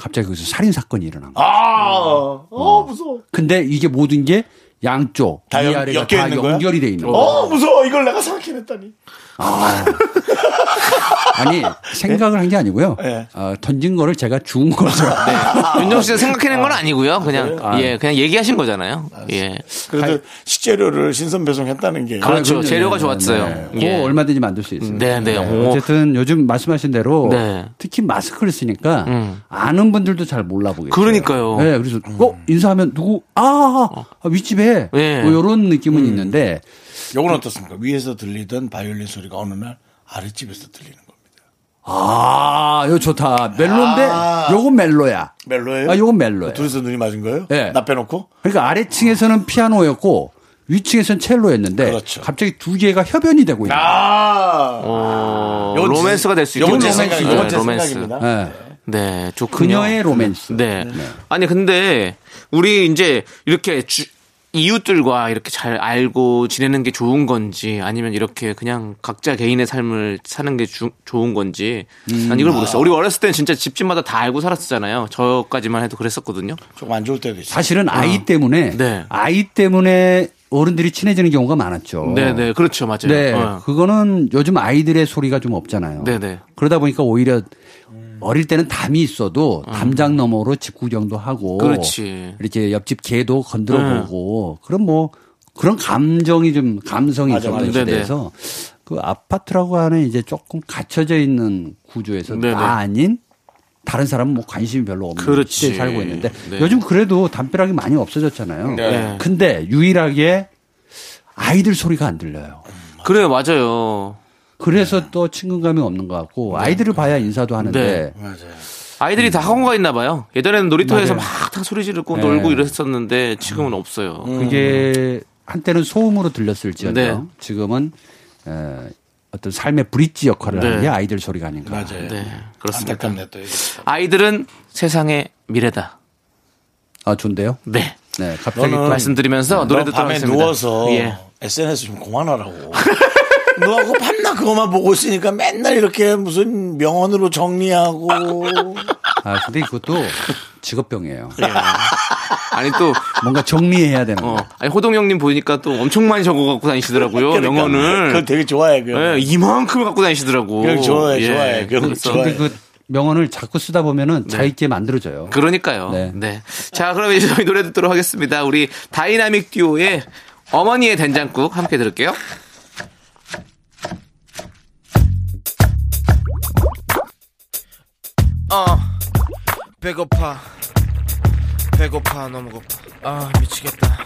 갑자기 거기서 살인 사건이 일어난 거야. 아, 어, 무서워. 근데 이게 모든 게 양쪽 다 연- 위아래가 엮여 다 있는 거야? 연결이 돼 있는 거야. 어, 무서워. 이걸 내가 생각해냈다니. 아니 생각을 한 게 아니고요. 네. 어, 던진 거를 제가 주운 거죠. 윤정 씨가 생각해낸 건 아니고요. 그냥 아. 예, 그냥 얘기하신 거잖아요. 예. 그래도 식재료를 신선 배송했다는 게. 그렇죠. 그럼요. 재료가 네, 좋았어요. 네. 예. 얼마든지 만들 수 있어요. 네, 네. 오. 어쨌든 요즘 말씀하신 대로 네. 특히 마스크를 쓰니까 음. 아는 분들도 잘 몰라보겠어요. 그러니까요. 네, 그래서 어 인사하면 누구 아, 아, 윗집에 네. 뭐 이런 느낌은 음. 있는데 요건 어떻습니까? 위에서 들리던 바이올린 소리가 어느 날 아랫집에서 들리는 겁니다. 아, 이거 좋다. 멜로인데 아. 요건 멜로야. 멜로예요? 아, 요건 멜로예요. 둘이서 눈이 맞은 거예요? 네. 나 빼놓고? 그러니까 아래층에서는 피아노였고 위층에서는 첼로였는데 그렇죠. 갑자기 두 개가 협연이 되고 있는 거예요. 아. 어, 로맨스가 될 수 있죠. 로맨스. 생각, 요건 제 로맨스. 생각입니다. 네. 네, 좋군요. 그녀의 로맨스. 네. 아니 근데 우리 이제 이렇게 주- 이웃들과 이렇게 잘 알고 지내는 게 좋은 건지 아니면 이렇게 그냥 각자 개인의 삶을 사는 게 주- 좋은 건지 난 이걸 모르겠어요. 우리 어렸을 때는 진짜 집집마다 다 알고 살았잖아요. 저까지만 해도 그랬었거든요. 조금 안 좋을 때도 있어요. 사실은 아이 때문에 네. 아이 때문에 어른들이 친해지는 경우가 많았죠. 네, 네, 그렇죠, 맞아요. 네, 어. 그거는 요즘 아이들의 소리가 좀 없잖아요. 네, 네. 그러다 보니까 오히려 어릴 때는 담이 있어도 담장 너머로 집 구경도 하고 음. 그렇지. 이렇게 옆집 개도 건드려 보고 그런 뭐 그런 감정이 좀 감성이 있었던. 시대에서 그 아파트라고 하는 이제 조금 갇혀져 있는 구조에서 네네. 나 아닌 다른 사람은 뭐 관심이 별로 없는 그렇지. 시대에 살고 있는데 네. 요즘 그래도 담벼락이 많이 없어졌잖아요. 네. 근데 유일하게 아이들 소리가 안 들려요. 그래요, 맞아요. 그래서 또 친근감이 없는 것 같고 아이들을 봐야 인사도 하는데 네. 맞아요. 아이들이 다 학원 가 있나 봐요. 예전에는 놀이터에서. 막 다 소리 지르고 네. 놀고 이랬었는데 지금은 없어요. 그게 한때는 소음으로 들렸을지언정 네. 지금은 에, 어떤 삶의 브릿지 역할을 네. 하는 게 아이들 소리가 아닌가. 맞아요. 네, 그렇습니다. 안타깝네 또. 이거. 아이들은 세상의 미래다. 아 좋은데요. 네. 네, 갑자기 또 말씀드리면서 너 노래 듣도록 밤에 하겠습니다. 누워서 예. SNS 좀 그만하라고. 너하고 밤낮 그것만 보고 있으니까 맨날 이렇게 무슨 명언으로 정리하고 아 근데 이것도 직업병이에요. 예. 아니 또 뭔가 정리해야 되는 어, 거. 아니 호동 형님 보니까 또 엄청 많이 적어 갖고 다니시더라고요. 그러니까 명언을. 그거 되게 좋아해 그. 예, 이만큼 갖고 다니시더라고. 그거 좋아해, 예. 좋아해. 그래서 좋아해. 근데 그 명언을 자꾸 쓰다 보면은 재밌게 만들어져요. 그러니까요. 네. 네. 자, 그럼 이제 저희 노래 듣도록 하겠습니다. 우리 다이나믹 듀오의 어머니의 된장국 함께 들을게요. 어. 배고파. 배고파. 너무 고파. 아 미치겠다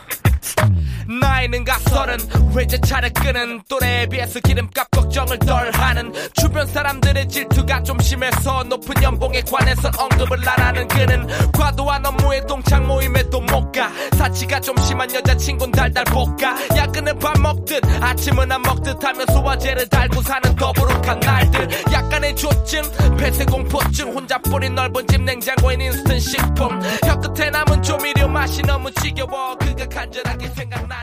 나이는 가 서른 외제차를 끄는 또래에 비해서 기름값 걱정을 덜 하는 주변 사람들의 질투가 좀 심해서 높은 연봉에 관해서 언급을 안 하는 그는 과도한 업무에 동창 모임에도 못 가. 사치가 좀 심한 여자친구는 달달 볶아 야근은 밥 먹듯 아침은 안 먹듯 하며 소화제를 달고 사는 더부룩한 날들. 약간의 조증 폐쇄 공포증 혼자 뿌린 넓은 집 냉장고엔 인스턴트 식품. 혀끝에 남은 조미료 맛이 너무 지겨워. 그가 간절하게 바로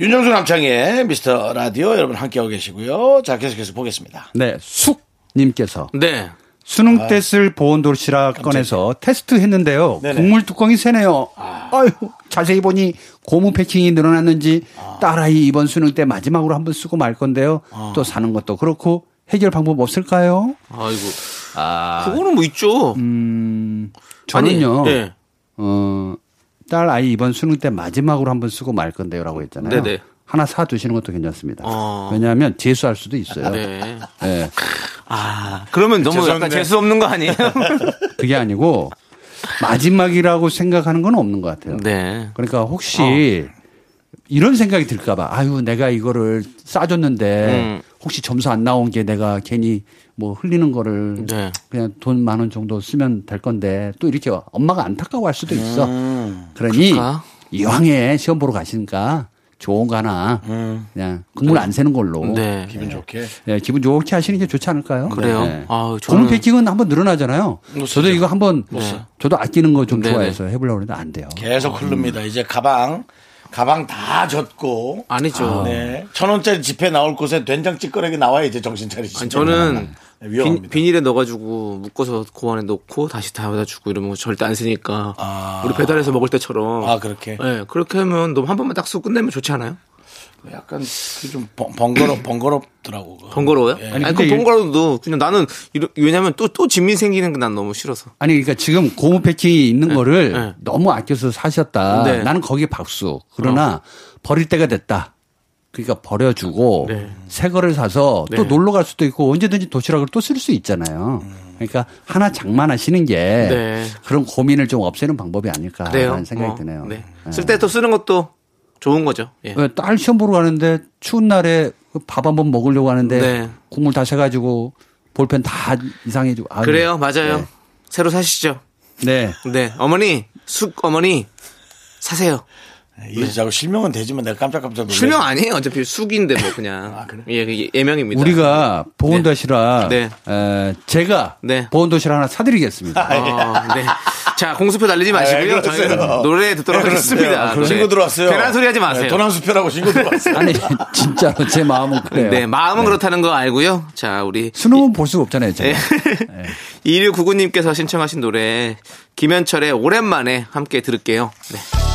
윤정수 남창희의 미스터 라디오 여러분 함께하고 계시고요. 자 계속해서 보겠습니다. 네, 숙님께서 네. 수능 때 쓸 보온 도시락 꺼내서 테스트 했는데요. 네네. 국물 뚜껑이 새네요. 아 유, 자세히 보니 고무 패킹이 늘어났는지 딸아이 이번 수능 때 마지막으로 한번 쓰고 말 건데요. 또 사는 것도 그렇고 해결 방법 없을까요? 아이고. 아, 그거는 뭐 있죠. 음, 저는요. 아니, 네. 어, 딸 아이 이번 수능 때 마지막으로 한 번 쓰고 말 건데요라고 했잖아요. 네네. 하나 사 두시는 것도 괜찮습니다. 어. 왜냐하면 재수할 수도 있어요. 네. 예. 아, 그러면 너무 죄송한데. 약간 재수 없는 거 아니에요? 그게 아니고 마지막이라고 생각하는 건 없는 것 같아요. 네. 그러니까 혹시 어. 이런 생각이 들까봐 아유 내가 이거를 싸줬는데 음. 혹시 점수 안 나온 게 내가 괜히 뭐 흘리는 거를 네. 그냥 돈 만 원 정도 쓰면 될 건데 또 이렇게 엄마가 안타까워할 수도 있어. 음. 그러니 그럴까? 이왕에 시험 보러 가시니까 좋은 거 하나 그냥 국물 안 새는 걸로 음. 네. 기분 좋게. 예, 기분 좋게 하시는 게 좋지 않을까요? 그래요? 네. 아우, 저는- 고문 패킹은 한번 늘어나잖아요. 못 저도. 이거 한번 저도 아끼는 거좀 네네. 좋아해서 해보려고 했는데 안 돼요. 계속 흐릅니다. 이제 가방 가방 다 젖고. 아니죠. 네. 천 원짜리 지폐 나올 곳에 된장 찌꺼기 나와야 이제 정신 차리시죠. 저는 네, 위험합니다. 빈, 비닐에 넣어가지고 묶어서 고안에 넣고 다시 다여다 주고 이러면 절대 안 쓰니까 아. 우리 배달해서 먹을 때처럼 아 그렇게. 네, 그렇게 하면 너무 한 번만 딱 쓰고 끝내면 좋지 않아요? 약간 그좀 번- 번거롭 번거롭더라고. 번거로워요? 예. 아니, 근데 그 이- 번거로워도 그냥 나는 이러- 왜냐면 또 또 진민 생기는 게난 너무 싫어서. 아니 그러니까 지금 고무 패킹이 있는 거를 네. 너무 아껴서 사셨다. 네. 나는 거기에 박수. 그러나 버릴 때가 됐다. 그러니까 버려주고 네. 새 거를 사서 또 네. 놀러 갈 수도 있고 언제든지 도시락을 또 쓸 수 있잖아요. 그러니까 하나 장만하시는 게 네. 그런 고민을 좀 없애는 방법이 아닐까라는? 생각이 어, 드네요. 네. 네. 쓸때 또 쓰는 것도 좋은 거죠. 예. 어, 딸 시험 보러 가는데 추운 날에 밥 한 번 먹으려고 하는데 네. 국물 다 새가지고 볼펜 다 이상해지고 아유. 그래요, 맞아요. 네. 새로 사시죠. 네. 네, 어머니 쑥 어머니 사세요. 이게 자꾸 실명은 되지만 내가 깜짝깜짝 놀래. 실명 아니에요. 어차피 쑥인데 뭐 그냥 아, 그래? 예, 그 예명입니다. 우리가 보온도시락 네. 에, 제가 네. 보온도시락 하나 사드리겠습니다. 어, 네. 자, 공수표 달리지 마시고요. 아. 저희는 노래 듣도록 네. 하겠습니다. 아, 노래. 신고 들어왔어요. 괜한 소리 하지 마세요. 네, 도난수표라고 신고 들어왔어요. 아니 진짜로 제 마음은 그래요. 네, 마음은 그렇다는 거 알고요. 자, 우리 수능은 볼 수가 없잖아요. 제가. 네. 2699님께서 신청하신 노래 김현철의 오랜만에 함께 들을게요. 네.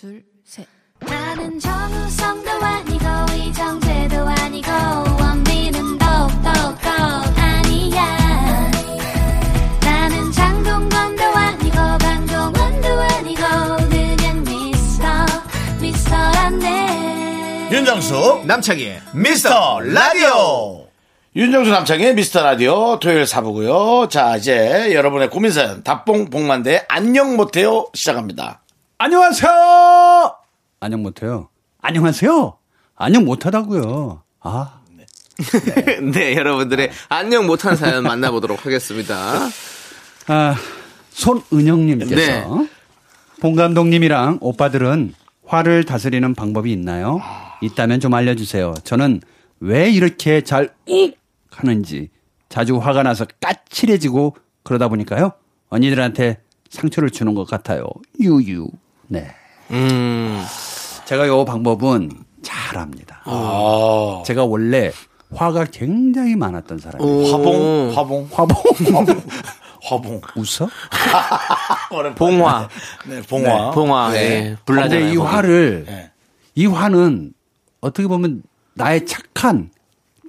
둘, 셋. 나는 정우성도 아니고 이정재도 아니고 원빈은 더욱더 아니야. 나는 장동건도 아니고 강동원도 아니고 그냥 미스터 미스터란데. 윤정수 남창희의 미스터 라디오. 윤정수 남창의 미스터 라디오. 토요일 사부고요. 자 이제 여러분의 고민 사연 답봉 복만대 안녕 못해요 시작합니다 안녕하세요. 안녕 못해요. 안녕하세요. 안녕 못하다고요. 아 네, 여러분들의 안녕 못한 사연 만나보도록 하겠습니다. 아, 손은영님께서 네. 봉 감독님이랑 오빠들은 화를 다스리는 방법이 있나요? 있다면 좀 알려주세요. 저는 왜 이렇게 잘 욱 하는지 자주 화가 나서 까칠해지고 그러다 보니까요. 언니들한테 상처를 주는 것 같아요. 유유. 네. 음, 제가 요 방법은 잘합니다. 아, 제가 원래 화가 굉장히 많았던 사람이에요. 화봉 화봉 화봉. 화봉 웃어? 봉화. 네 봉화 봉화. 네. 예. 불나잖아요. 근데 이 거기. 화를 네. 이 화는 어떻게 보면 나의 착한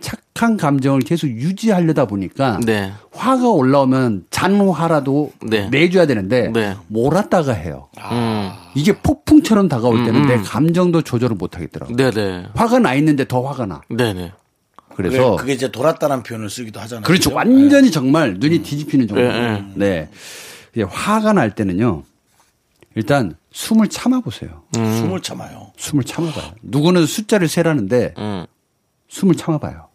착한 감정을 계속 유지하려다 보니까 네. 화가 올라오면 잔화라도 네. 내줘야 되는데 네. 몰았다가 해요. 음. 이게 폭풍처럼 다가올 때는 음, 내 음. 감정도 조절을 못 하겠더라고. 요 네네. 화가 나 있는데 더 화가 나. 네네. 그래서 그게 이제 돌았다는 표현을 쓰기도 하잖아요 그렇죠. 완전히 정말 눈이 뒤집히는 정도. 네, 네. 이게 화가 날 때는요. 일단 숨을 참아 보세요. 네. 숨을 참아요 숨을 참아 봐요. 누구는 숫자를 세라는데 음. 숨을 참아 봐요.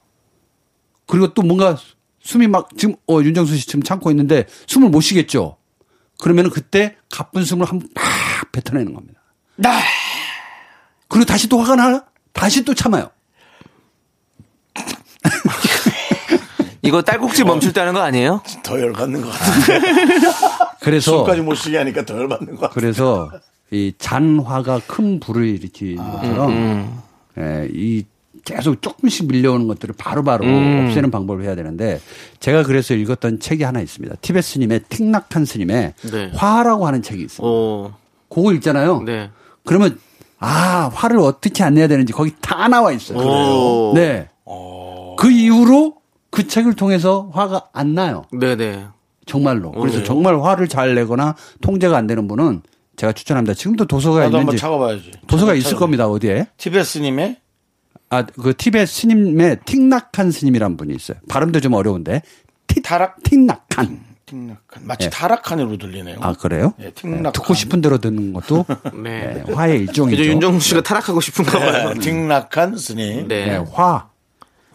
그리고 또 뭔가 숨이 막 지금 어 윤정수 씨 지금 참고 있는데 숨을 못 쉬겠죠. 그러면은 그때 가쁜 숨을 한번 팍 뱉어내는 겁니다. 나 그리고 다시 또 화가 나 다시 또 참아요. 이거 딸꾹질 멈출 때 하는 거 아니에요? 더 열받는 것 같은데 그래서 숨까지 못 쉬게 하니까 더 열받는 것 같아 그래서 이 잔화가 큰 불을 일으키는 것처럼 예, 이 계속 조금씩 밀려오는 것들을 바로바로 음. 없애는 방법을 해야 되는데 제가 그래서 읽었던 책이 하나 있습니다. 티베트 스님의 틱낙한 스님의 네. 화라고 하는 책이 있어요. 오. 그거 읽잖아요. 네. 그러면 아 화를 어떻게 안 내야 되는지 거기 다 나와 있어요. 오. 네. 그 이후로 그 책을 통해서 화가 안 나요. 네네. 정말로. 그래서 네. 정말 화를 잘 내거나 통제가 안 되는 분은 제가 추천합니다. 지금도 도서가 있는지 찾아봐야지 도서가 있을 찾아봐. 겁니다. 어디에? 티베스님의 아, 그 티베트 스님의 틱낙한 스님이란 분이 있어요. 발음도 좀 어려운데. 틱, 타락 틱낙한. 틱낙한 마치 네. 타락한으로 들리네요 아, 그래요? 예, 네, 틱낙한. 듣고 싶은 대로 듣는 것도 네. 네, 화의 일종이죠. 이제 윤정수 씨가 타락하고 싶은가 봐요. 네, 틱낙한 스님 네. 네, 화.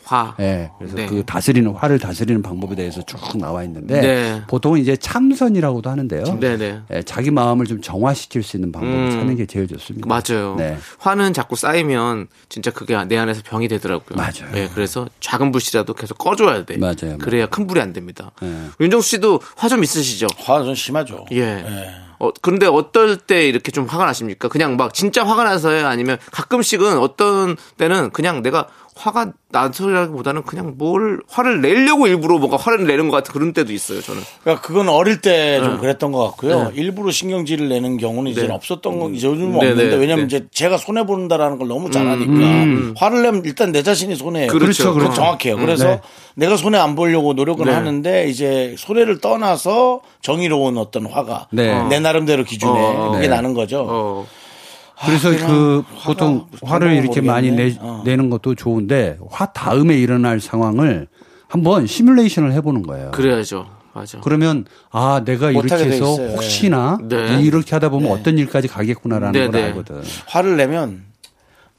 화. 네, 그래서 네. 그 다스리는 화를 다스리는 방법에 대해서 쭉 나와 있는데 네. 보통은 이제 참선이라고도 하는데요. 네네. 예, 자기 마음을 좀 정화시킬 수 있는 방법을 음. 찾는 게 제일 좋습니다. 맞아요. 네. 화는 자꾸 쌓이면 진짜 그게 내 안에서 병이 되더라고요. 맞아요. 네, 그래서 작은 불씨라도 계속 꺼줘야 돼. 맞아요. 그래야 큰 불이 안 됩니다. 네. 윤정수 씨도 화 좀 있으시죠? 화가 좀 심하죠 예. 예. 어, 그런데 어떨 때 이렇게 좀 화가 나십니까? 그냥 막 진짜 화가 나서요? 아니면 가끔씩은 어떤 때는 그냥 내가 화가 나서라기보다는 그냥 뭘 화를 내려고 일부러 뭔가 화를 내는 것 같은 그런 때도 있어요, 저는. 그러니까 그건 어릴 때좀 네. 그랬던 것 같고요. 네. 일부러 신경질을 내는 경우는 이제 네. 는 없었던 건 이제 요즘은 네, 없는데 네, 왜냐면 네. 이제 제가 손해 본다라는 걸 너무 잘 아니까 음. 화를 내면 일단 내 자신이 손해예요. 그렇죠, 그건 그렇죠. 정확해요. 음. 그래서 네. 내가 손해 안 보려고 노력은 네. 하는데 이제 손해를 떠나서 정의로운 어떤 화가 네. 내 나름대로 기준에 어, 그게 네. 나는 거죠. 어. 그래서 그냥 그 화가 보통 무슨 화를 이렇게 많이 내, 모르겠네. 어. 내는 것도 좋은데 화 다음에 일어날 상황을 한번 시뮬레이션을 해보는 거예요. 그래야죠. 맞아. 그러면 아 내가 이렇게 해서. 혹시나 네. 이렇게 하다 보면 어떤 일까지 가겠구나라는 네, 걸 네. 알거든. 화를 내면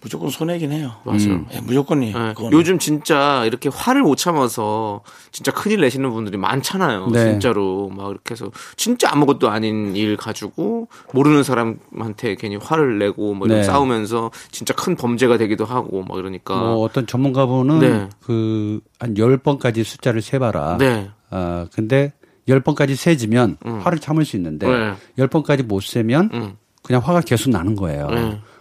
무조건 손해긴 해요. 맞아요. 예, 무조건이. 네. 요즘 진짜 이렇게 화를 못 참아서 진짜 큰일 내시는 분들이 많잖아요. 네. 진짜로 막 이렇게 해서 진짜 아무것도 아닌 일 가지고 모르는 사람한테 괜히 화를 내고 뭐 이런 네. 싸우면서 진짜 큰 범죄가 되기도 하고 막 이러니까. 뭐 어떤 전문가분은 네. 그한 10번까지 숫자를 세 봐라. 네. 아, 근데 10번까지 세지면 음. 화를 참을 수 있는데 네. 10번까지 못 세면 음. 그냥 화가 계속 나는 거예요.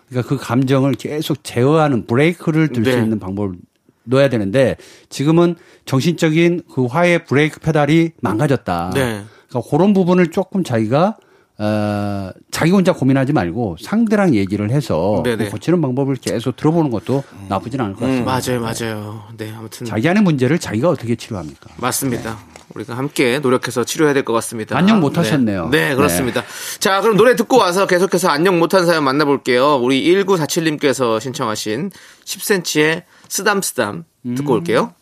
네. 그러니까 그 감정을 계속 제어하는 브레이크를 들수 네. 있는 방법을 넣어야 되는데 지금은 정신적인 그 화의 브레이크 페달이 망가졌다. 네. 그러니까 그런 부분을 조금 자기가 어, 자기 혼자 고민하지 말고 상대랑 얘기를 해서 네네. 그 고치는 방법을 계속 들어보는 것도 나쁘진 않을 것 음, 같습니다. 맞아요, 맞아요. 네, 아무튼 자기 안의 문제를 자기가 어떻게 치료합니까? 맞습니다. 우리가 함께 노력해서 치료해야 될 것 같습니다. 안녕 못 하셨네요. 네, 네, 그렇습니다. 자, 그럼 노래 듣고 와서 계속해서 안녕 못한 사연 만나볼게요. 우리 1947님께서 신청하신 10cm의 쓰담쓰담 듣고 올게요.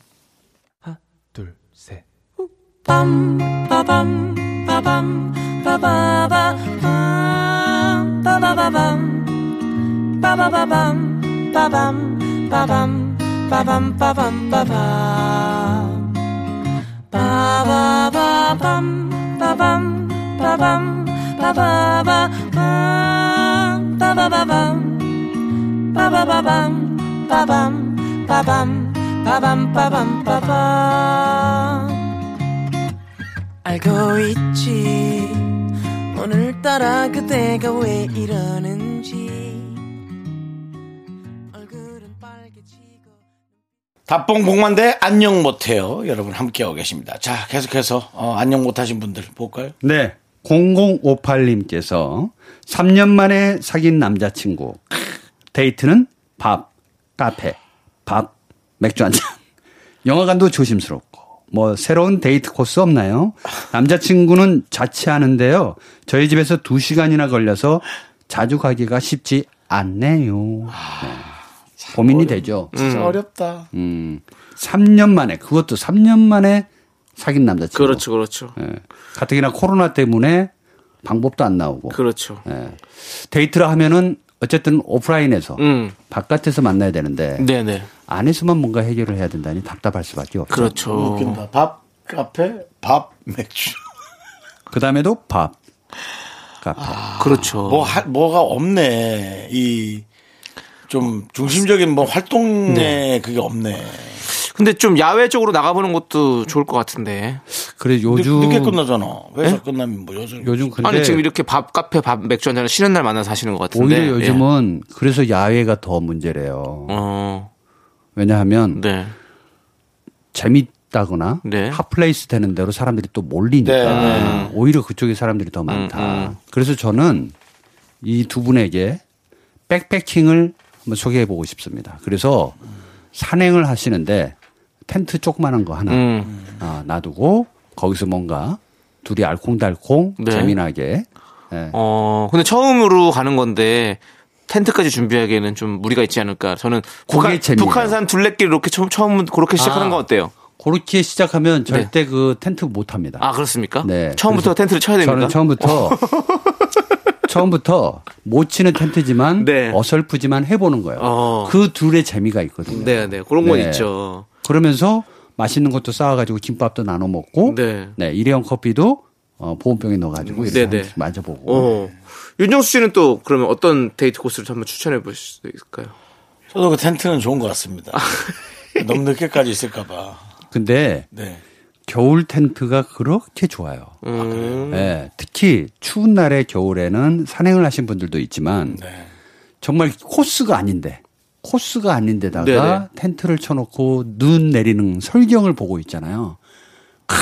둘, 셋. 빰 빠밤 빠밤 빠바바 빰 빠바바밤 빠바바밤 빠밤 빠밤 빠밤 빠밤 빠밤 빠바바밤 빠밤 빠밤 빠바바 빰 빠바바밤 빠바바밤 빠밤 빠밤 빠밤 빠밤 빠밤 알고 있지. 오늘따라 그대가 왜 이러는지 답봉 복만대 안녕 못해요. 여러분 함께하고 계십니다. 자, 계속해서 어, 안녕 못하신 분들 볼까요? 네. 0058님께서 3년 만에 사귄 남자친구. 데이트는 밥, 카페, 밥, 맥주 한 잔. 영화관도 조심스럽고. 뭐 새로운 데이트 코스 없나요? 남자친구는 자취하는데요. 저희 집에서 2시간이나 걸려서 자주 가기가 쉽지 않네요. 네. 고민이 되죠. 진짜 어렵다. 음. 3년 만에 그것도 3년 만에 사귄 남자친구. 그렇죠, 그렇죠. 예. 가뜩이나 코로나 때문에 방법도 안 나오고. 그렇죠. 예. 데이트를 하면은 어쨌든 오프라인에서 음. 바깥에서 만나야 되는데 네네. 안에서만 뭔가 해결을 해야 된다니 답답할 수밖에 없죠. 그렇죠. 웃긴다. 밥, 카페, 밥, 맥주. 그 다음에도 밥, 카페. 그렇죠. 뭐, 하- 뭐가 없네. 이, 좀 중심적인 뭐 활동에 네. 그게 없네. 근데 좀 야외 쪽으로 나가보는 것도 좋을 것 같은데. 그래 요즘 늦, 게 끝나잖아. 회사 끝나면 뭐 요즘. 요즘 근데 아니 지금 이렇게 밥 카페 밥 맥주 한잔을 쉬는 날 만나서 하시는 것 같은데. 오히려 요즘은 그래서 야외가 더 문제래요. 예. 어, 왜냐하면 네. 재밌다거나 네. hot place 되는 대로 사람들이 또 몰리니까 네. 오히려 그쪽에 사람들이 더 많다. 음, 음. 그래서 저는 이 두 분에게 백패킹을 한번 소개해 보고 싶습니다. 그래서 산행을 하시는데 텐트 조그만한 거 하나 음. 아, 놔두고 거기서 뭔가 둘이 알콩달콩 네. 재미나게 예. 어, 근데 처음으로 가는 건데 텐트까지 준비하기에는 좀 무리가 있지 않을까. 저는 북한. 북한산 둘레길 이렇게 처음, 처음 그렇게 시작하는 아. 건 어때요? 그렇게 시작하면 절대 그 텐트 못 합니다. 아, 그렇습니까? 네. 처음부터 텐트를 쳐야 됩니까? 저는 처음부터 처음부터 못 치는 텐트지만 네. 어설프지만 해보는 거예요. 어. 그 둘의 재미가 있거든요. 네, 네. 그런 건 네. 있죠. 그러면서 맛있는 것도 싸와가지고 김밥도 나눠 먹고, 네. 네, 일회용 커피도 어, 보온병에 넣어가지고 이렇게 네, 한 네. 마셔보고. 어. 윤정수 씨는 또 그러면 어떤 데이트 코스를 한번 추천해 보실 수 있을까요? 저도 그 텐트는 좋은 것 같습니다. 너무 늦게까지 있을까봐. 근데 네. 겨울 텐트가 그렇게 좋아요. 음. 네, 특히 추운 날에 겨울에는 산행을 하신 분들도 있지만 네. 정말 코스가 아닌데 코스가 아닌데다가 네네. 텐트를 쳐놓고 눈 내리는 설경을 보고 있잖아요. 크,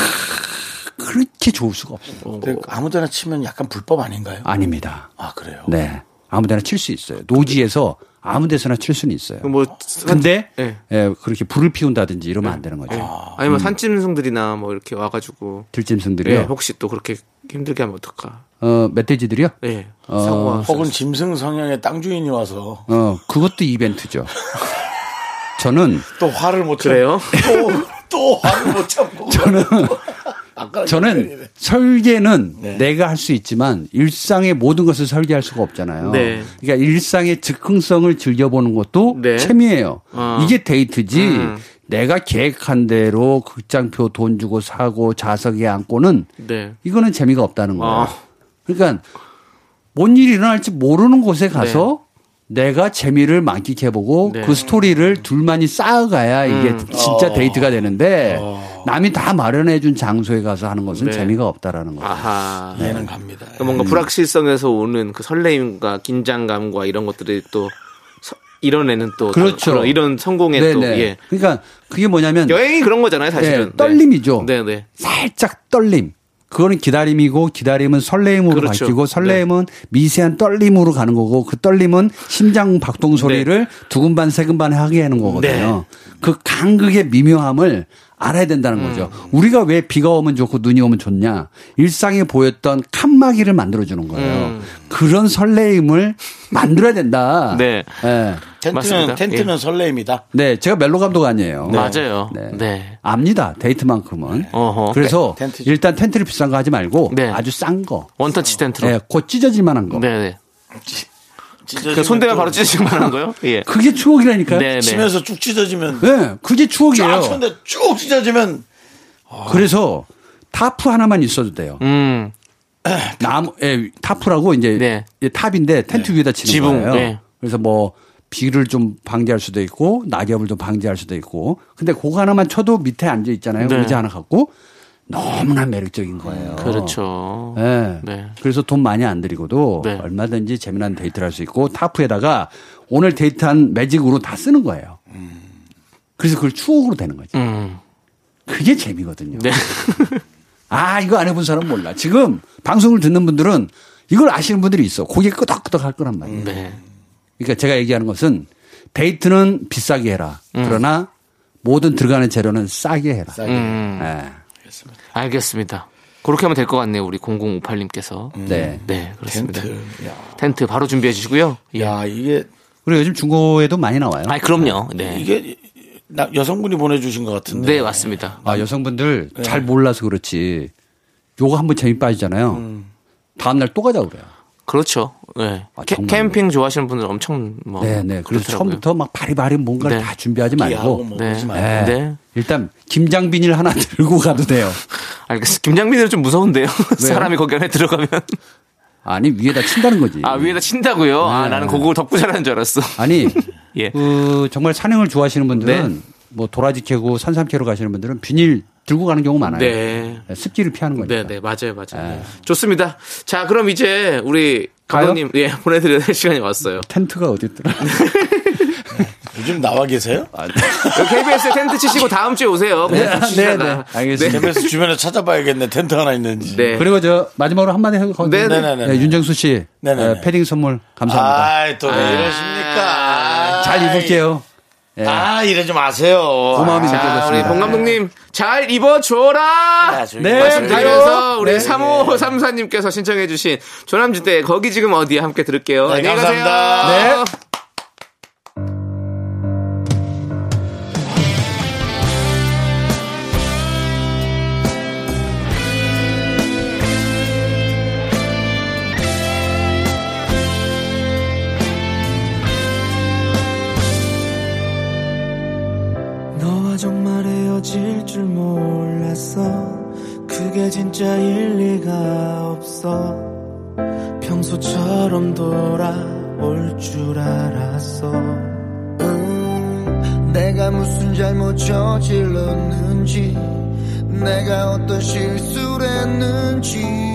그렇게 좋을 수가 없어요. 근데 아무데나 치면 약간 불법 아닌가요? 아닙니다. 아, 그래요? 네. 아무데나 칠 수 있어요. 노지에서 아무 데서나 칠 수는 있어요. 뭐 근데 네. 예, 그렇게 불을 피운다든지 이러면 안 되는 거죠. 아 니면 산짐승들이나 뭐 이렇게 와가지고 들짐승들이요. 네, 혹시 또 그렇게 힘들게 하면 어떡하? 어, 멧돼지들이요? 네. 어, 혹은 짐승 성향의 땅 주인이 와서 어, 그것도 이벤트죠. 저는 또 화를 못 그래요? 참고 또, 또 화를 못 참고 저는 저는 설계는 네. 내가 할 수 있지만 일상의 모든 것을 설계할 수가 없잖아요. 네. 그러니까 일상의 즉흥성을 즐겨보는 것도 네. 재미예요. 어. 이게 데이트지. 음. 내가 계획한 대로 극장표 돈 주고 사고 좌석에 앉고는 네. 이거는 재미가 없다는 거예요. 아. 그러니까 뭔 일이 일어날지 모르는 곳에 가서 내가 재미를 만끽해보고 네. 그 스토리를 둘만이 쌓아가야 이게 음. 진짜 어. 데이트가 되는데 남이 다 마련해준 장소에 가서 하는 것은 네. 재미가 없다라는 거예요. 아하. 이해는 갑니다. 그러니까 뭔가 불확실성에서 오는 그 설레임과 긴장감과 이런 것들이 또 서- 이뤄내는 또 그렇죠. 그런 이런 성공의 또 네네. 예. 그러니까 그게 뭐냐면 여행이 그런 거잖아요, 사실은. 네, 떨림이죠. 네, 네. 살짝 떨림. 그거는 기다림이고 기다림은 설레임으로 그렇죠. 바뀌고 설레임은 미세한 떨림으로 가는 거고 그 떨림은 심장 박동 소리를 두근반 세근반 하게 하는 거거든요. 그 간극의 미묘함을 알아야 된다는 거죠. 우리가 왜 비가 오면 좋고 눈이 오면 좋냐? 일상에 보였던 칸막이를 만들어 주는 거예요. 그런 설레임을 만들어야 된다. 네. 네. 텐트는 맞습니다. 텐트는 예. 설레입니다. 네, 제가 멜로 감독 아니에요. 맞아요. 네. 네. 압니다. 데이트만큼은. 어허. 그래서 텐- 텐트죠. 일단 텐트를 비싼 거 하지 말고 네. 아주 싼 거. 원터치 텐트로. 네, 곧 찢어질 만한 거. 네, 네. 그 손대면 또 바로 찢어질 만한 거요? 예. 그게 추억이라니까요. 네, 네. 치면서 쭉 찢어지면 네, 그게 추억이에요. 쫙 쭉 찢어지면 그래서 타프 하나만 있어도 돼요. 음. 나무, 예, tarp라고 이제 네. 이 tarp인데 텐트 위에다 치는 지붕, 거예요. 네. 그래서 뭐 비를 좀 방지할 수도 있고 낙엽을 좀 방지할 수도 있고 근데 그거 하나만 쳐도 밑에 앉아 있잖아요. 네. 의자 하나 갖고 너무나 매력적인 거예요. 그렇죠. 네. 네. 그래서 돈 많이 안 들이고도 네. 얼마든지 재미난 데이트를 할 수 있고 tarp에다가 오늘 데이트한 매직으로 다 쓰는 거예요. 그래서 그걸 추억으로 되는 거죠. 음. 그게 재미거든요. 네. 아, 이거 안 해본 사람 몰라. 지금 방송을 듣는 분들은 이걸 아시는 분들이 있어. 고개 끄덕끄덕 할 거란 말이에요. 네. 그러니까 제가 얘기하는 것은 데이트는 비싸게 해라. 그러나 모든 들어가는 재료는 싸게 해라. 음. 네. 알겠습니다. 그렇게 하면 될 것 같네요. 우리 0058님께서. 네. 네, 그렇습니다. 텐트. 야, 텐트 바로 준비해 주시고요. 예. 야 이게 그리고 요즘 중고에도 많이 나와요. 아, 그럼요. 네. 이게 나- 여성분이 보내주신 것 같은데. 네, 맞습니다. 아, 여성분들 잘 몰라서 그렇지. 요거 한번 재미 빠지잖아요. 다음날 또 가자고 그래요. 그렇죠. 네. 아, 캠-. 캠핑 좋아하시는 분들 엄청 뭐 네, 네. 그래서 그렇더라고요. 처음부터 막 바리바리 뭔가를 네. 다 준비하지 말고. 뭐 네. 네. 네. 일단 김장비닐 하나 들고 가도 돼요. 알겠습니다. 김장민은 좀 무서운데요. 사람이 거기 안에 들어가면. 아니 위에다 친다는 거지. 아, 위에다 친다고요? 아, 네. 나는 그거 덮고 자라는 줄 알았어. 아니 예. 그 정말 산행을 좋아하시는 분들은 네. 뭐 도라지 캐고 산삼 캐러 가시는 분들은 비닐 들고 가는 경우 많아요. 네. 습기를 피하는 거니까. 네, 네, 맞아요, 맞아요. 좋습니다. 자, 그럼 이제 우리 가요? 감독님, 예, 보내드려야 될 시간이 왔어요. 텐트가 어디 있더라? 요즘 나와 계세요? KBS에 텐트 치시고 다음 주에 오세요. 네, 네. 네. 알겠습니다. KBS 주변에 찾아봐야겠네. 텐트 하나 있는지. 네. 그리고 저 마지막으로 한마디 하고 네? 네네네. 네, 윤정수 씨 네네네. 어, 패딩 선물 감사합니다. 아이, 또왜 이러십니까? 잘 입을게요. 예. 아, 이러지 마세요. 고마움이 자, 느껴졌습니다. 우리 봉 감독님, 잘 입어줘라! 아, 저기 네, 말씀드리면서 가요. 우리 네. 3534님께서 신청해주신 조남지대 거기 지금 어디야 함께 들을게요. 네, 안녕히 가세요. 감사합니다. 네. 진짜 일리가 없어. 평소처럼 돌아올 줄 알았어. 음, 내가 무슨 잘못 저질렀는지 내가 어떤 실수를 했는지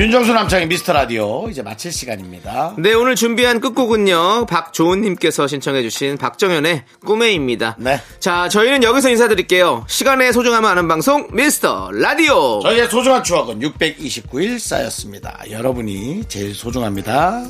윤정수 남창희의 미스터 라디오 이제 마칠 시간입니다. 네, 오늘 준비한 끝곡은요. 박조은님께서 신청해주신 박정현의 꿈에입니다. 네. 자, 저희는 여기서 인사드릴게요. 시간의 소중함을 아는 방송, 미스터 라디오! 저희의 소중한 추억은 629일 쌓였습니다. 여러분이 제일 소중합니다.